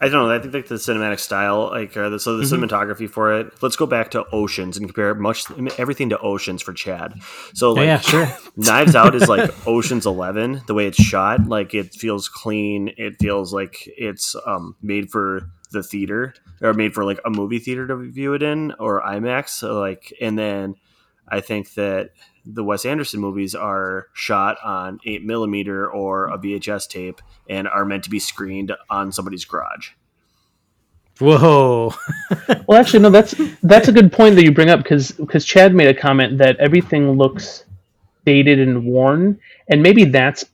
I don't know. I think like the cinematic style, like or the, so the Mhm. cinematography for it. Let's go back to Oceans and compare much everything to Oceans for Chad. So Oh, like, yeah, sure. Knives Out is like Ocean's Eleven. The way it's shot, like it feels clean. It feels like it's um, made for the theater or made for like a movie theater to view it in or IMAX. So like, and then I think that the Wes Anderson movies are shot on eight millimeter or a VHS tape and are meant to be screened on somebody's garage. Whoa. Well, actually, no. That's that's a good point that you bring up because because Chad made a comment that everything looks dated and worn, and maybe that's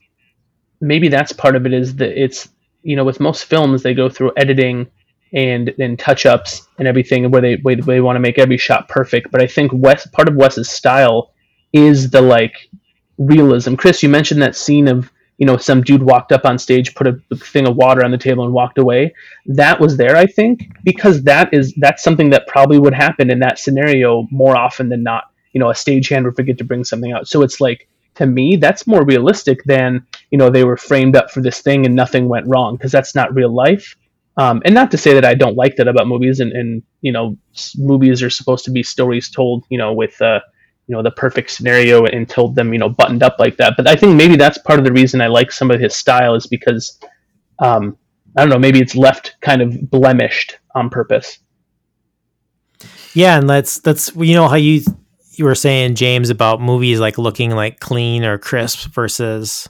maybe that's part of it. Is that it's you know with most films they go through editing and and touch ups and everything where they where they want to make every shot perfect. But I think Wes part of Wes's style is the like realism. Chris, you mentioned that scene of you know some dude walked up on stage, put a thing of water on the table, and walked away. That was there, I think, because that is that's something that probably would happen in that scenario more often than not. you know a stagehand would forget to bring something out. So it's like to me that's more realistic than you know they were framed up for this thing and nothing went wrong because that's not real life. Um, and not to say that I don't like that about movies, and, and you know, movies are supposed to be stories told, you know, with uh, you know the perfect scenario and told them, you know, buttoned up like that. But I think maybe that's part of the reason I like some of his style is because, um, I don't know, maybe it's left kind of blemished on purpose. Yeah, and that's that's you know how you you were saying James about movies like looking like clean or crisp versus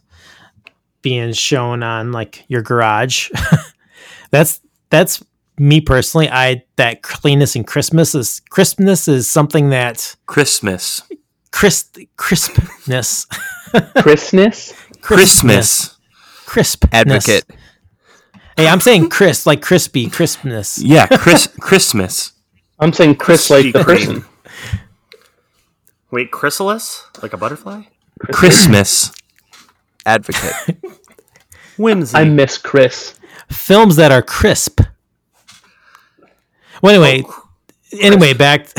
being shown on like your garage. that's that's me personally. I that cleanness and Christmas is crispness is something that Christmas. crisp crispness Christmas. Christmas. crispness. Advocate. Hey, I'm saying crisp like crispy crispness. Yeah, Chris Christmas. I'm saying Chris like the Crispy person. Wait, chrysalis? Like a butterfly? Christmas. Advocate. Whimsy. I miss Chris. Films that are crisp. Well, anyway, anyway, back.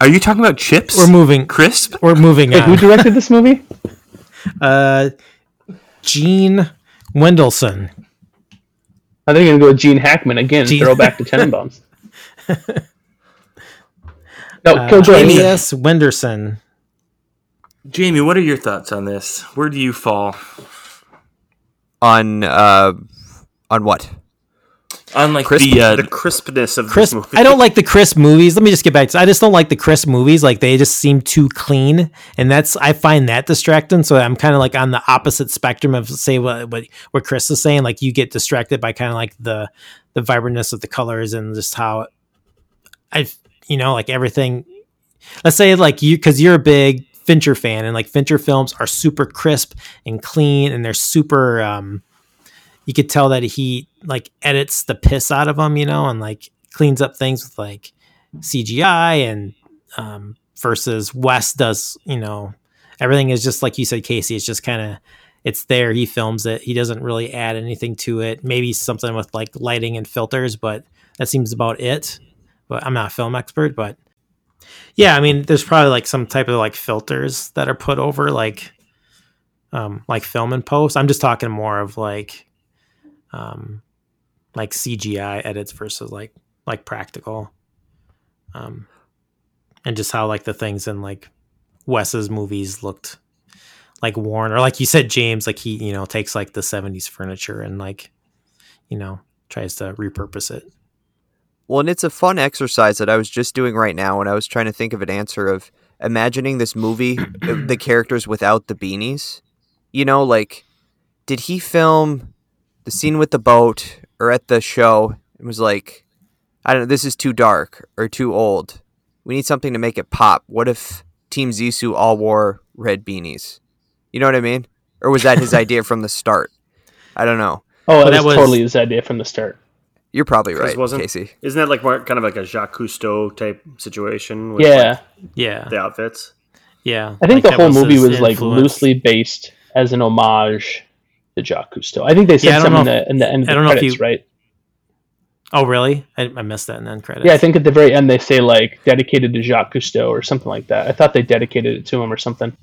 Are you talking about chips? we're moving. Crisp? We're moving Wait, who directed this movie? Uh, Gene Wendelson. I think I'm gonna go with Gene Hackman again. Gene- Throw back to Tenenbaums. no, Uh, go go ahead. Wenderson. Jamie, what are your thoughts on this? Where do you fall? On uh, on what? On like Crisp? the uh, the crispness of Crisp. this movie. I don't like the crisp movies. Let me just get back to. I just don't like the crisp movies. Like they just seem too clean, and that's I find that distracting. So I'm kind of like on the opposite spectrum of say what what what Chris is saying. Like you get distracted by kind of like the the vibrantness of the colors and just how I you know like everything. Let's say like you because you're a big Fincher fan, and like Fincher films are super crisp and clean, and they're super. um you could tell that he like edits the piss out of them, you know, and like cleans up things with like CGI and um versus Wes does, you know, everything is just like you said, Casey, it's just kind of it's there. He films it. He doesn't really add anything to it. Maybe something with like lighting and filters, but that seems about it. But I'm not a film expert, but yeah, I mean, there's probably like some type of like filters that are put over like um like film and post. I'm just talking more of like um like CGI edits versus like like practical. Um and just how like the things in like Wes's movies looked like worn or like you said James like he you know takes like the 70s furniture and like you know tries to repurpose it. Well, and it's a fun exercise that I was just doing right now when I was trying to think of an answer of imagining this movie, uh, the characters without the beanies. You know, like, did he film the scene with the boat or at the show and was like, I don't know, this is too dark or too old. We need something to make it pop. What if Team Zissou all wore red beanies? You know what I mean? Or was that his idea from the start? I don't know. Oh, that that was was- totally his idea from the start. You're probably right, wasn't- Casey. Isn't that like more kind of like a Jacques Cousteau type situation? With Yeah, like, Yeah. the outfits. Yeah. I think Like, the that whole movie his was like loosely based as an homage to Jacques Cousteau. I think they said don't something in the, in the end of I don't know if credits, you- right? Oh really? I, I missed that in the end credits. Yeah, I think at the very end they say like dedicated to Jacques Cousteau or something like that. I thought they dedicated it to him or something.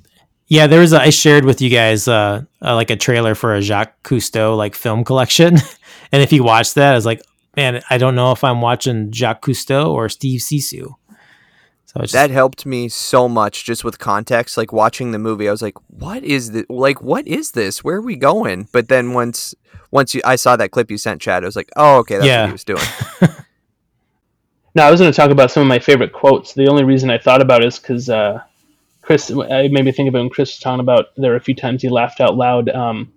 Yeah, there was. A, I shared with you guys uh, uh, like a trailer for a Jacques Cousteau like film collection, and if you watch that, I was like, man, I don't know if I'm watching Jacques Cousteau or Steve Zissou. So it's that helped me so much just with context like watching the movie i was like what is this like what is this where are we going but then once once you, i saw that clip you sent chad i was like oh okay that's Yeah. what he was doing No, I was going to talk about some of my favorite quotes. The only reason I thought about it is because uh, Chris, it made me think of it when Chris was talking about there were a few times he laughed out loud. Um,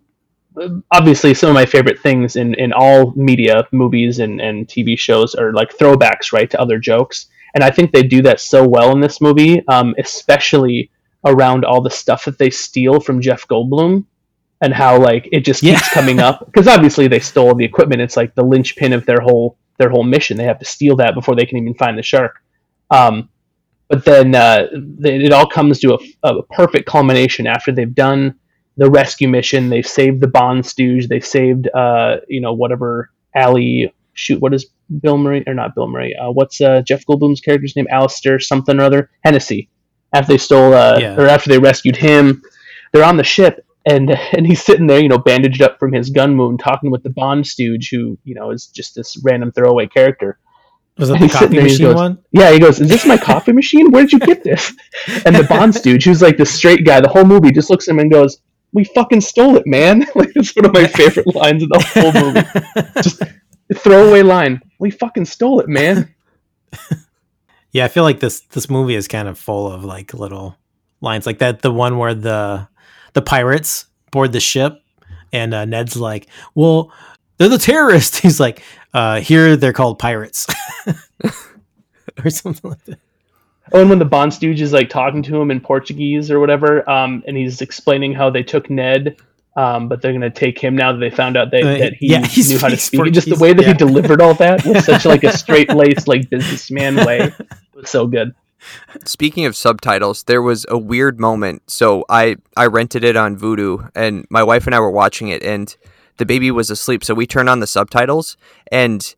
obviously, some of my favorite things in, in all media, movies and, and TV shows are like throwbacks, right, to other jokes. And I think they do that so well in this movie, um, especially around all the stuff that they steal from Jeff Goldblum and how like it just keeps Yeah. coming up because obviously they stole the equipment. It's like the linchpin of their whole their whole mission. They have to steal that before they can even find the shark. Um, but then uh, it all comes to a, a perfect culmination after they've done the rescue mission. They've saved the Bond stooge. They saved uh, you know whatever alley shoot, what is Bill Murray or not Bill Murray? Uh, what's uh, Jeff Goldblum's character's name? Alistair something or other. Hennessey. After they stole, uh, Yeah. or after they rescued him, they're on the ship, and and he's sitting there, you know, bandaged up from his gun wound, talking with the Bond stooge, who you know is just this random throwaway character. Was that the copy there, machine goes- one? Yeah, he goes, "Is this my coffee machine? Where did you get this?" And the Bond stooge, who's like the straight guy, the whole movie just looks at him and goes, "We fucking stole it, man!" Like it's one of my favorite lines in the whole movie. Just throwaway line. We fucking stole it, man. Yeah, I feel like this this movie is kind of full of like little lines like that. The one where the the pirates board the ship, and uh, Ned's like, "Well, they're the terrorists." He's like, uh, "Here they're called pirates," or something like that. Oh, and when the Bond stooge is like talking to him in Portuguese or whatever, um, and he's explaining how they took Ned, um, but they're gonna take him now that they found out that, Uh, that he yeah, he's- knew how to he's speak. Just the way that yeah. he delivered all that was such like a straight laced like businessman way. It was so good. Speaking of subtitles, there was a weird moment. So I I rented it on Vudu, and my wife and I were watching it, and the baby was asleep. So we turned on the subtitles, and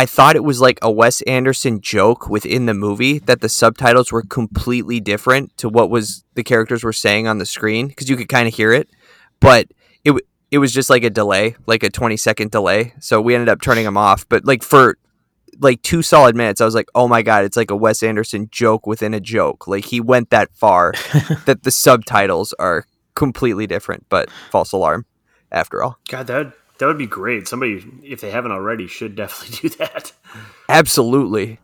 I thought it was like a Wes Anderson joke within the movie that the subtitles were completely different to what was the characters were saying on the screen because you could kind of hear it, but it it was just like a delay, like a twenty second delay. So we ended up turning them off. But like for like two solid minutes, I was like, "Oh my god, it's like a Wes Anderson joke within a joke." Like he went that far that the subtitles are completely different. But false alarm, after all. God, that that would be great. Somebody, if they haven't already, should definitely do that. Absolutely.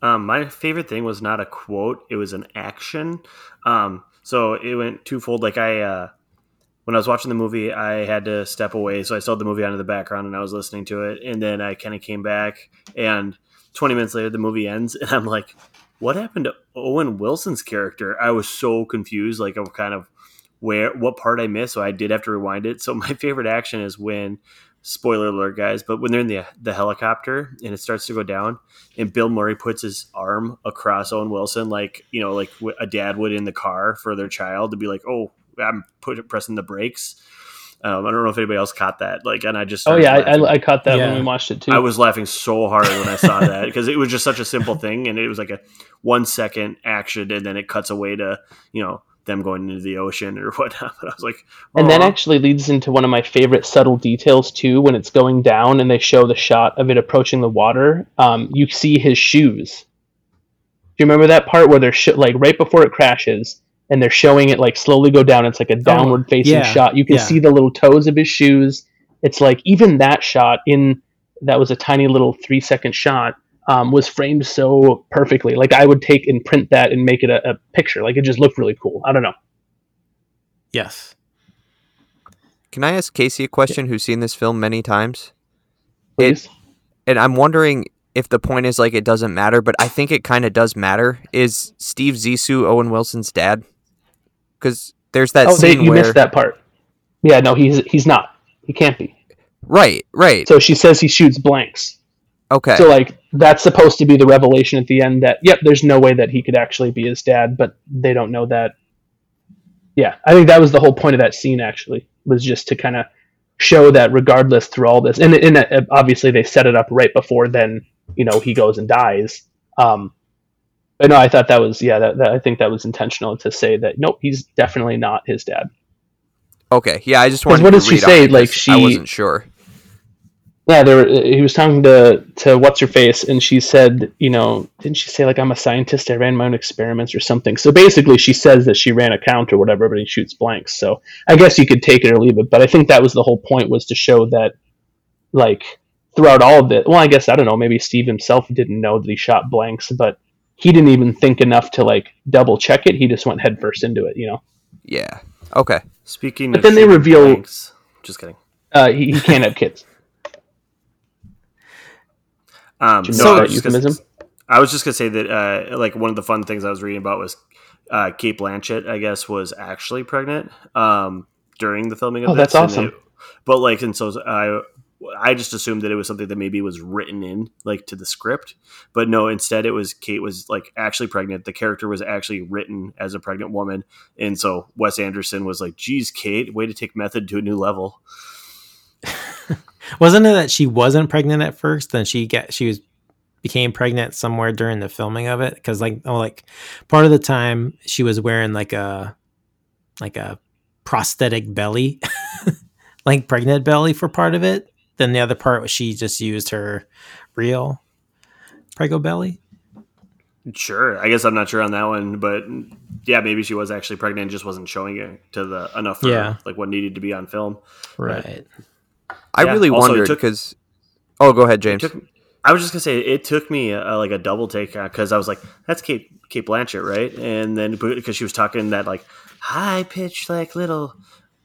Um, my favorite thing was not a quote; it was an action. Um, so it went twofold. Like I, uh, when I was watching the movie, I had to step away, so I had the movie on in the background, and I was listening to it. And then I kind of came back, and 20 minutes later, the movie ends, and I'm like, "What happened to Owen Wilson's character?" I was so confused, like of kind of where what part I missed. So I did have to rewind it. So my favorite action is when. Spoiler alert, guys! But when they're in the the helicopter and it starts to go down, and Bill Murray puts his arm across Owen Wilson, like you know, like a dad would in the car for their child to be like, "Oh, I'm put, pressing the brakes." Um, I don't know if anybody else caught that. Like, and I just Oh yeah, I. I, I caught that Yeah. when we watched it too. I was laughing so hard when I saw that because it was just such a simple thing, and it was like a one second action, and then it cuts away to you know them going into the ocean or whatnot. But I was like, And that actually leads into one of my favorite subtle details too. When it's going down and they show the shot of it approaching the water, um, you see his shoes. Do you remember that part where they're sh- like right before it crashes and they're showing it like slowly go down? It's like a downward facing yeah, shot. You can yeah. see the little toes of his shoes. It's like even that shot in that was a tiny little three second shot um, was framed so perfectly. Like I would take and print that and make it a, a picture. Like it just looked really cool. I don't know. Yes. Can I ask Casey a question? Who's seen this film many times? It- Please. and I'm wondering if the point is like it doesn't matter, but I think it kind of does matter. Is Steve Zissou Owen Wilson's dad? Because there's that oh, they, you where missed that part. Yeah, no, he's he's not. He can't be. right, right, So she says he shoots blanks. Okay, So like that's supposed to be the revelation at the end that yep, there's no way that he could actually be his dad, but they don't know that. Yeah, I think that was the whole point of that scene. Actually, was just to kind of show that regardless through all this, and and uh, obviously they set it up right before then. You know, he goes and dies. Um, but no, I thought that was yeah. That, that I think that was intentional to say that nope, he's definitely not his dad. okay, yeah. I just wanted what to did she say? Like she- I wasn't sure. Yeah, there. were- He was talking to to what's her face, and she said, you know, didn't she say like I'm a scientist? I ran my own experiments or something. So basically, she says that she ran a count or whatever, but he shoots blanks. So I guess you could take it or leave it. But I think that was the whole point was to show that, like, throughout all of it. Well, I guess I don't know. Maybe Steve himself didn't know that he shot blanks, but he didn't even think enough to like double check it. He just went headfirst into it. You know, Yeah. Okay. Speaking, But of then they reveal- blanks- just kidding. uh, he, he can't have kids. Um, Do you no, know I that was just gonna- euphemism? I was just gonna say that uh, like one of the fun things I was reading about was uh, Cate Blanchett, I guess, was actually pregnant um, during the filming of Oh, this. that's awesome. it- but like, and so I, I just assumed that it was something that maybe was written in like to the script, but no. Instead, it was Kate was like actually pregnant. The character was actually written as a pregnant woman, and so Wes Anderson was like, "Geez, Kate, way to take method to a new level." Wasn't it that she wasn't pregnant at first? Then she got she was became pregnant somewhere during the filming of it because like oh like part of the time she was wearing like a like a prosthetic belly, like pregnant belly for part of it. Then the other part was she just used her real prego belly. Sure, I guess I'm not sure on that one, but yeah, maybe she was actually pregnant, and just wasn't showing it to the enough for Yeah. like what needed to be on film. Right. I Yeah, really also, it wondered took- because. Oh, go ahead, James. took, I was just gonna say it took me uh, like a double take because I was like, "That's Kate Cate Blanchett, right?" And then because she was talking that like high pitched like little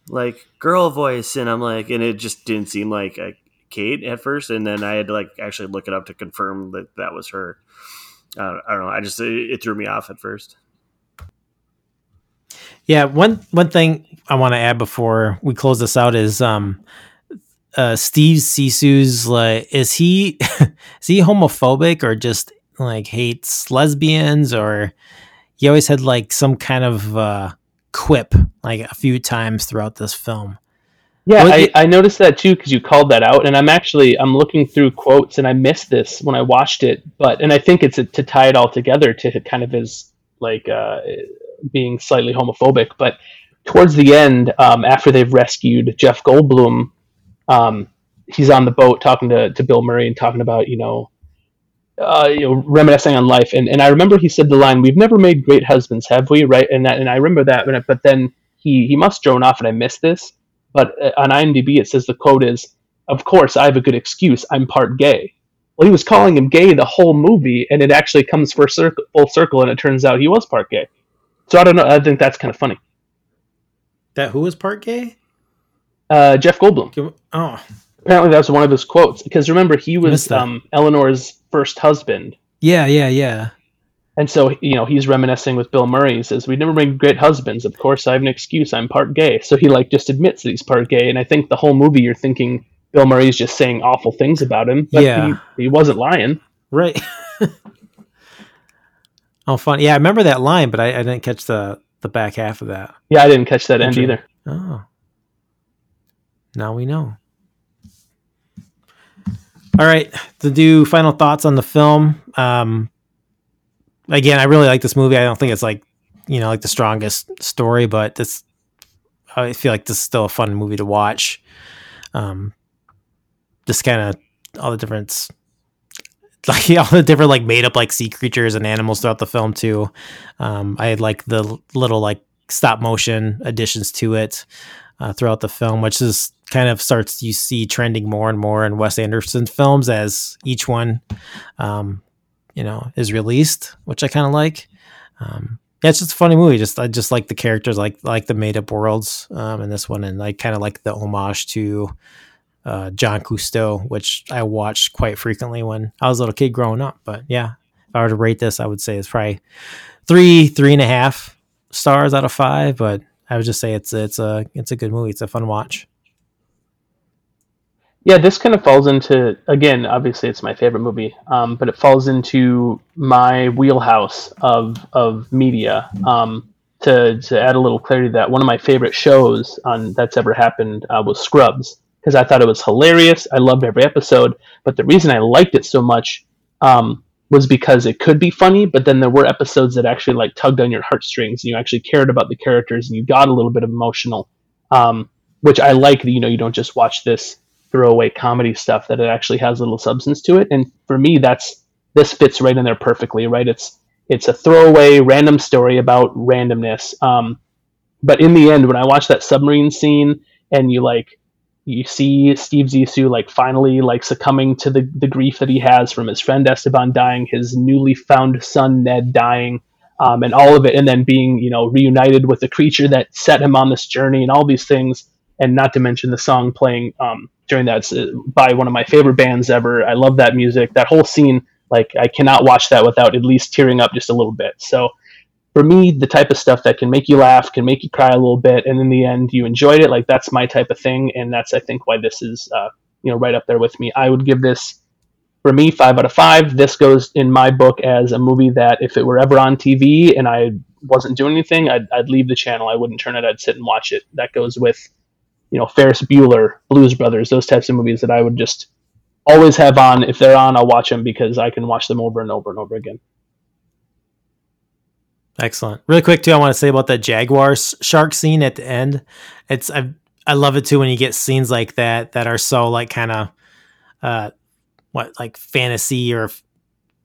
like girl voice, and I'm like, and it just didn't seem like a Kate at first, and then I had to like actually look it up to confirm that that was her. I don't, I don't know. I just it, it threw me off at first. Yeah, one one thing I want to add before we close this out is um uh Steve Zissou's like is he is he homophobic or just like hates lesbians or he always had like some kind of uh quip like a few times throughout this film. Yeah, I, it- I noticed that too because you called that out, and I'm actually I'm looking through quotes, and I missed this when I watched it, but and I think it's to tie it all together to kind of his like uh, being slightly homophobic. But towards the end, um, after they've rescued Jeff Goldblum, um, he's on the boat talking to, to Bill Murray and talking about you know, uh, you know, reminiscing on life, and and I remember he said the line, "We've never made great husbands, have we?" Right, and that and I remember that, but then he he must drone off, and I missed this but uh, on IMDb it says the quote is, "Of course, I have a good excuse. I'm part gay." Well, he was calling him gay the whole movie, and it actually comes for circle, full circle, and it turns out he was part gay. So I don't know. I think that's kind of funny. That who was part gay? Uh, Jeff Goldblum. Give- Oh, Apparently, that was one of his quotes. Because remember, he was um, Eleanor's first husband, yeah, yeah, yeah. and so you know he's reminiscing with Bill Murray. He says, "We never made great husbands. Of course, I have an excuse. I'm part gay." So he like just admits that he's part gay, and I think the whole movie you're thinking Bill Murray's just saying awful things about him, but Yeah. he, he wasn't lying. Right. oh, fun. Yeah, I remember that line, but I, I didn't catch the the back half of that. Yeah, I didn't catch that end Okay. either. Oh. Now we know. All right, to do final thoughts on the film. Um, again, I really like this movie. I don't think it's like, you know, like the strongest story, but this, I feel like this is still a fun movie to watch. Um, just kind of all the different, like all the different like made up like sea creatures and animals throughout the film too. Um, I like the little like stop motion additions to it uh, throughout the film, which is kind of starts you see trending more and more in Wes Anderson films as each one, um, you know, is released, which I kind of like. Um, yeah, it's just a funny movie. Just I just like the characters, like like the made up worlds um, in this one, and I kind of like the homage to uh, John Cousteau, which I watched quite frequently when I was a little kid growing up. But yeah, if I were to rate this, I would say it's probably three, three and a half stars out of five. But I would just say it's it's a it's a good movie. It's a fun watch. Yeah, this kind of falls into again. Obviously, it's my favorite movie, um, but it falls into my wheelhouse of of media. Um, to to add a little clarity, to that one of my favorite shows on that's ever happened uh, was Scrubs because I thought it was hilarious. I loved every episode, but the reason I liked it so much um, was because it could be funny, but then there were episodes that actually like tugged on your heartstrings, and you actually cared about the characters, and you got a little bit emotional, um, which I like. That you know you don't just watch this throwaway comedy stuff that it actually has little substance to it. And for me that's this fits right in there perfectly right? It's it's a throwaway random story about randomness. Um, but in the end when i watch that submarine scene and you like you see steve zissou like finally like succumbing to the, the grief that he has from his friend esteban dying his newly found son ned dying um, and all of it and then being you know reunited with the creature that set him on this journey and all these things and not to mention the song playing um, during that uh, by one of my favorite bands ever. I love that music. That whole scene, like I cannot watch that without at least tearing up just a little bit. So for me, the type of stuff that can make you laugh, can make you cry a little bit, and in the end you enjoyed it, like that's my type of thing, and that's I think why this is uh, you know right up there with me. I would give this for me five out of five. This goes in my book as a movie that if it were ever on TV and I wasn't doing anything, I'd, I'd leave the channel. I wouldn't turn it. I'd sit and watch it. That goes with you know Ferris Bueller, Blues Brothers, those types of movies that I would just always have on. If they're on, I'll watch them because I can watch them over and over and over again. Excellent. Really quick too, I want to say about that jaguar shark scene at the end. It's I I love it too when you get scenes like that that are so like kind of uh what like fantasy or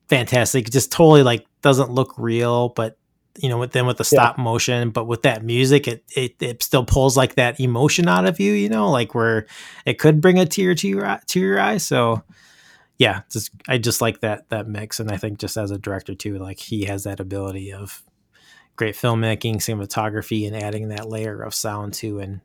fantastic. Just totally like doesn't look real, but you know, with then with the stop yeah. motion, but with that music, it, it it still pulls like that emotion out of you, you know, like where it could bring a tear to your to your eye. So yeah, just I just like that that mix, and I think just as a director too, like he has that ability of great filmmaking, cinematography, and adding that layer of sound to and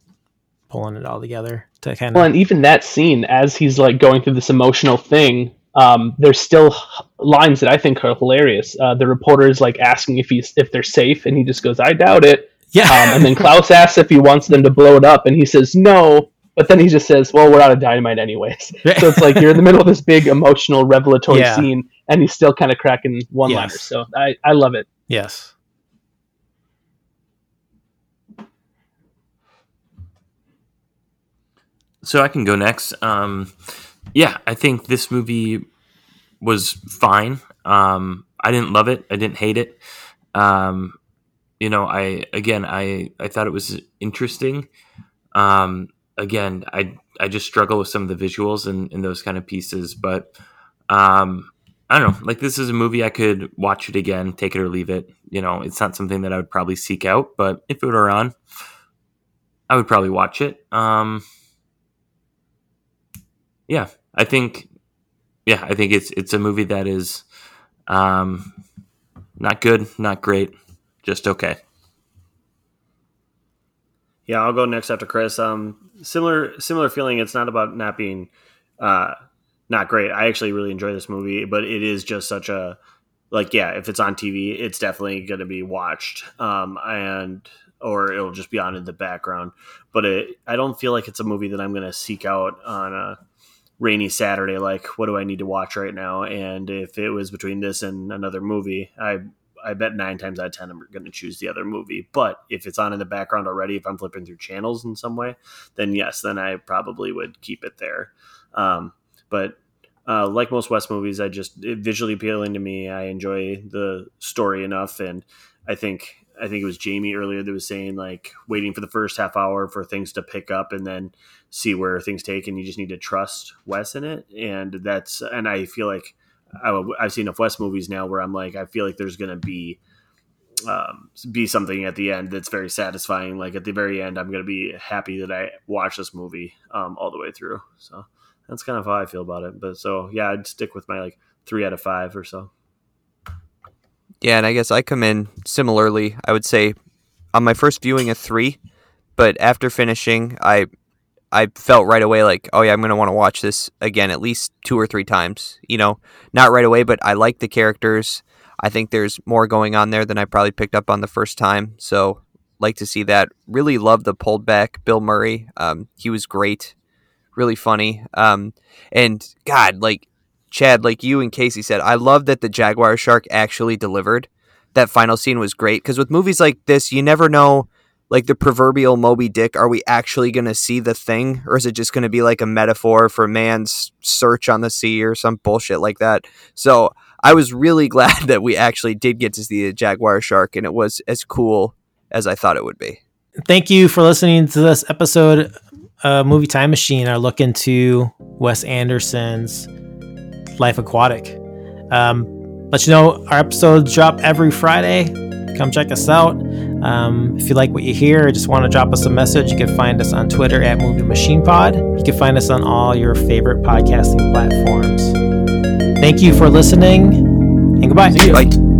pulling it all together to kind of. Well, and even that scene as he's like going through this emotional thing, um, there's still lines that I think are hilarious. Uh, the reporter is like asking if he's if they're safe, and he just goes, "I doubt it." Yeah. Um, and then Klaus asks if he wants them to blow it up, and he says no. But then he just says, "Well, we're out of dynamite anyways." so it's like you're in the middle of this big emotional revelatory yeah. scene, and he's still kind of cracking one-liners. Yes. So I I love it. Yes. So I can go next. Um, yeah, I think this movie was fine. Um, I didn't love it. I didn't hate it. Um, you know, I again, I I thought it was interesting. Um, again, I I just struggle with some of the visuals and, and those kind of pieces, but um, I don't know. Like this is a movie I could watch it again, take it or leave it. You know, it's not something that I would probably seek out, but if it were on, I would probably watch it. Um, yeah, I think, yeah, I think it's it's a movie that is um, not good, not great, just okay. Yeah, I'll go next after Chris. Um, similar similar feeling. It's not about not being uh, not great. I actually really enjoy this movie, but it is just such a like yeah. If it's on TV, it's definitely going to be watched, um, and or it'll just be on in the background. But it, I don't feel like it's a movie that I'm going to seek out on a rainy Saturday, like what do I need to watch right now? And if it was between this and another movie, I I bet nine times out of ten I'm going to choose the other movie. But if it's on in the background already, if I'm flipping through channels in some way, then yes, then I probably would keep it there. Um, but uh, like most Wes movies, I just visually appealing to me. I enjoy the story enough, and I think I think it was Jamie earlier that was saying like waiting for the first half hour for things to pick up and then see where things take, and you just need to trust Wes in it. And that's and I feel like I, have seen enough Wes movies now where I'm like I feel like there's gonna be um, be something at the end that's very satisfying. Like at the very end, I'm gonna be happy that I watched this movie um, all the way through. So that's kind of how I feel about it. But so yeah, I'd stick with my like three out of five or so. Yeah, and I guess I come in similarly. I would say on my first viewing a three, but after finishing, I I felt right away like, oh yeah, I'm gonna want to watch this again at least two or three times. You know, not right away, but I like the characters. I think there's more going on there than I probably picked up on the first time. So like to see that. Really love the pulled back Bill Murray. Um, he was great, really funny. Um, and God, like Chad, like you and Casey said, I love that the Jaguar shark actually delivered. That final scene was great because with movies like this, you never know, like the proverbial Moby Dick, are we actually going to see the thing, or is it just going to be like a metaphor for man's search on the sea or some bullshit like that? So I was really glad that we actually did get to see the Jaguar shark, and it was as cool as I thought it would be. Thank you for listening to this episode, uh, Movie Time Machine. Our look into Wes Anderson's Life Aquatic. Um, let you know our episodes drop every Friday. Come check us out. Um, if you like what you hear or just want to drop us a message, you can find us on Twitter at Movie Machine Pod. You can find us on all your favorite podcasting platforms. Thank you for listening and goodbye. Bye.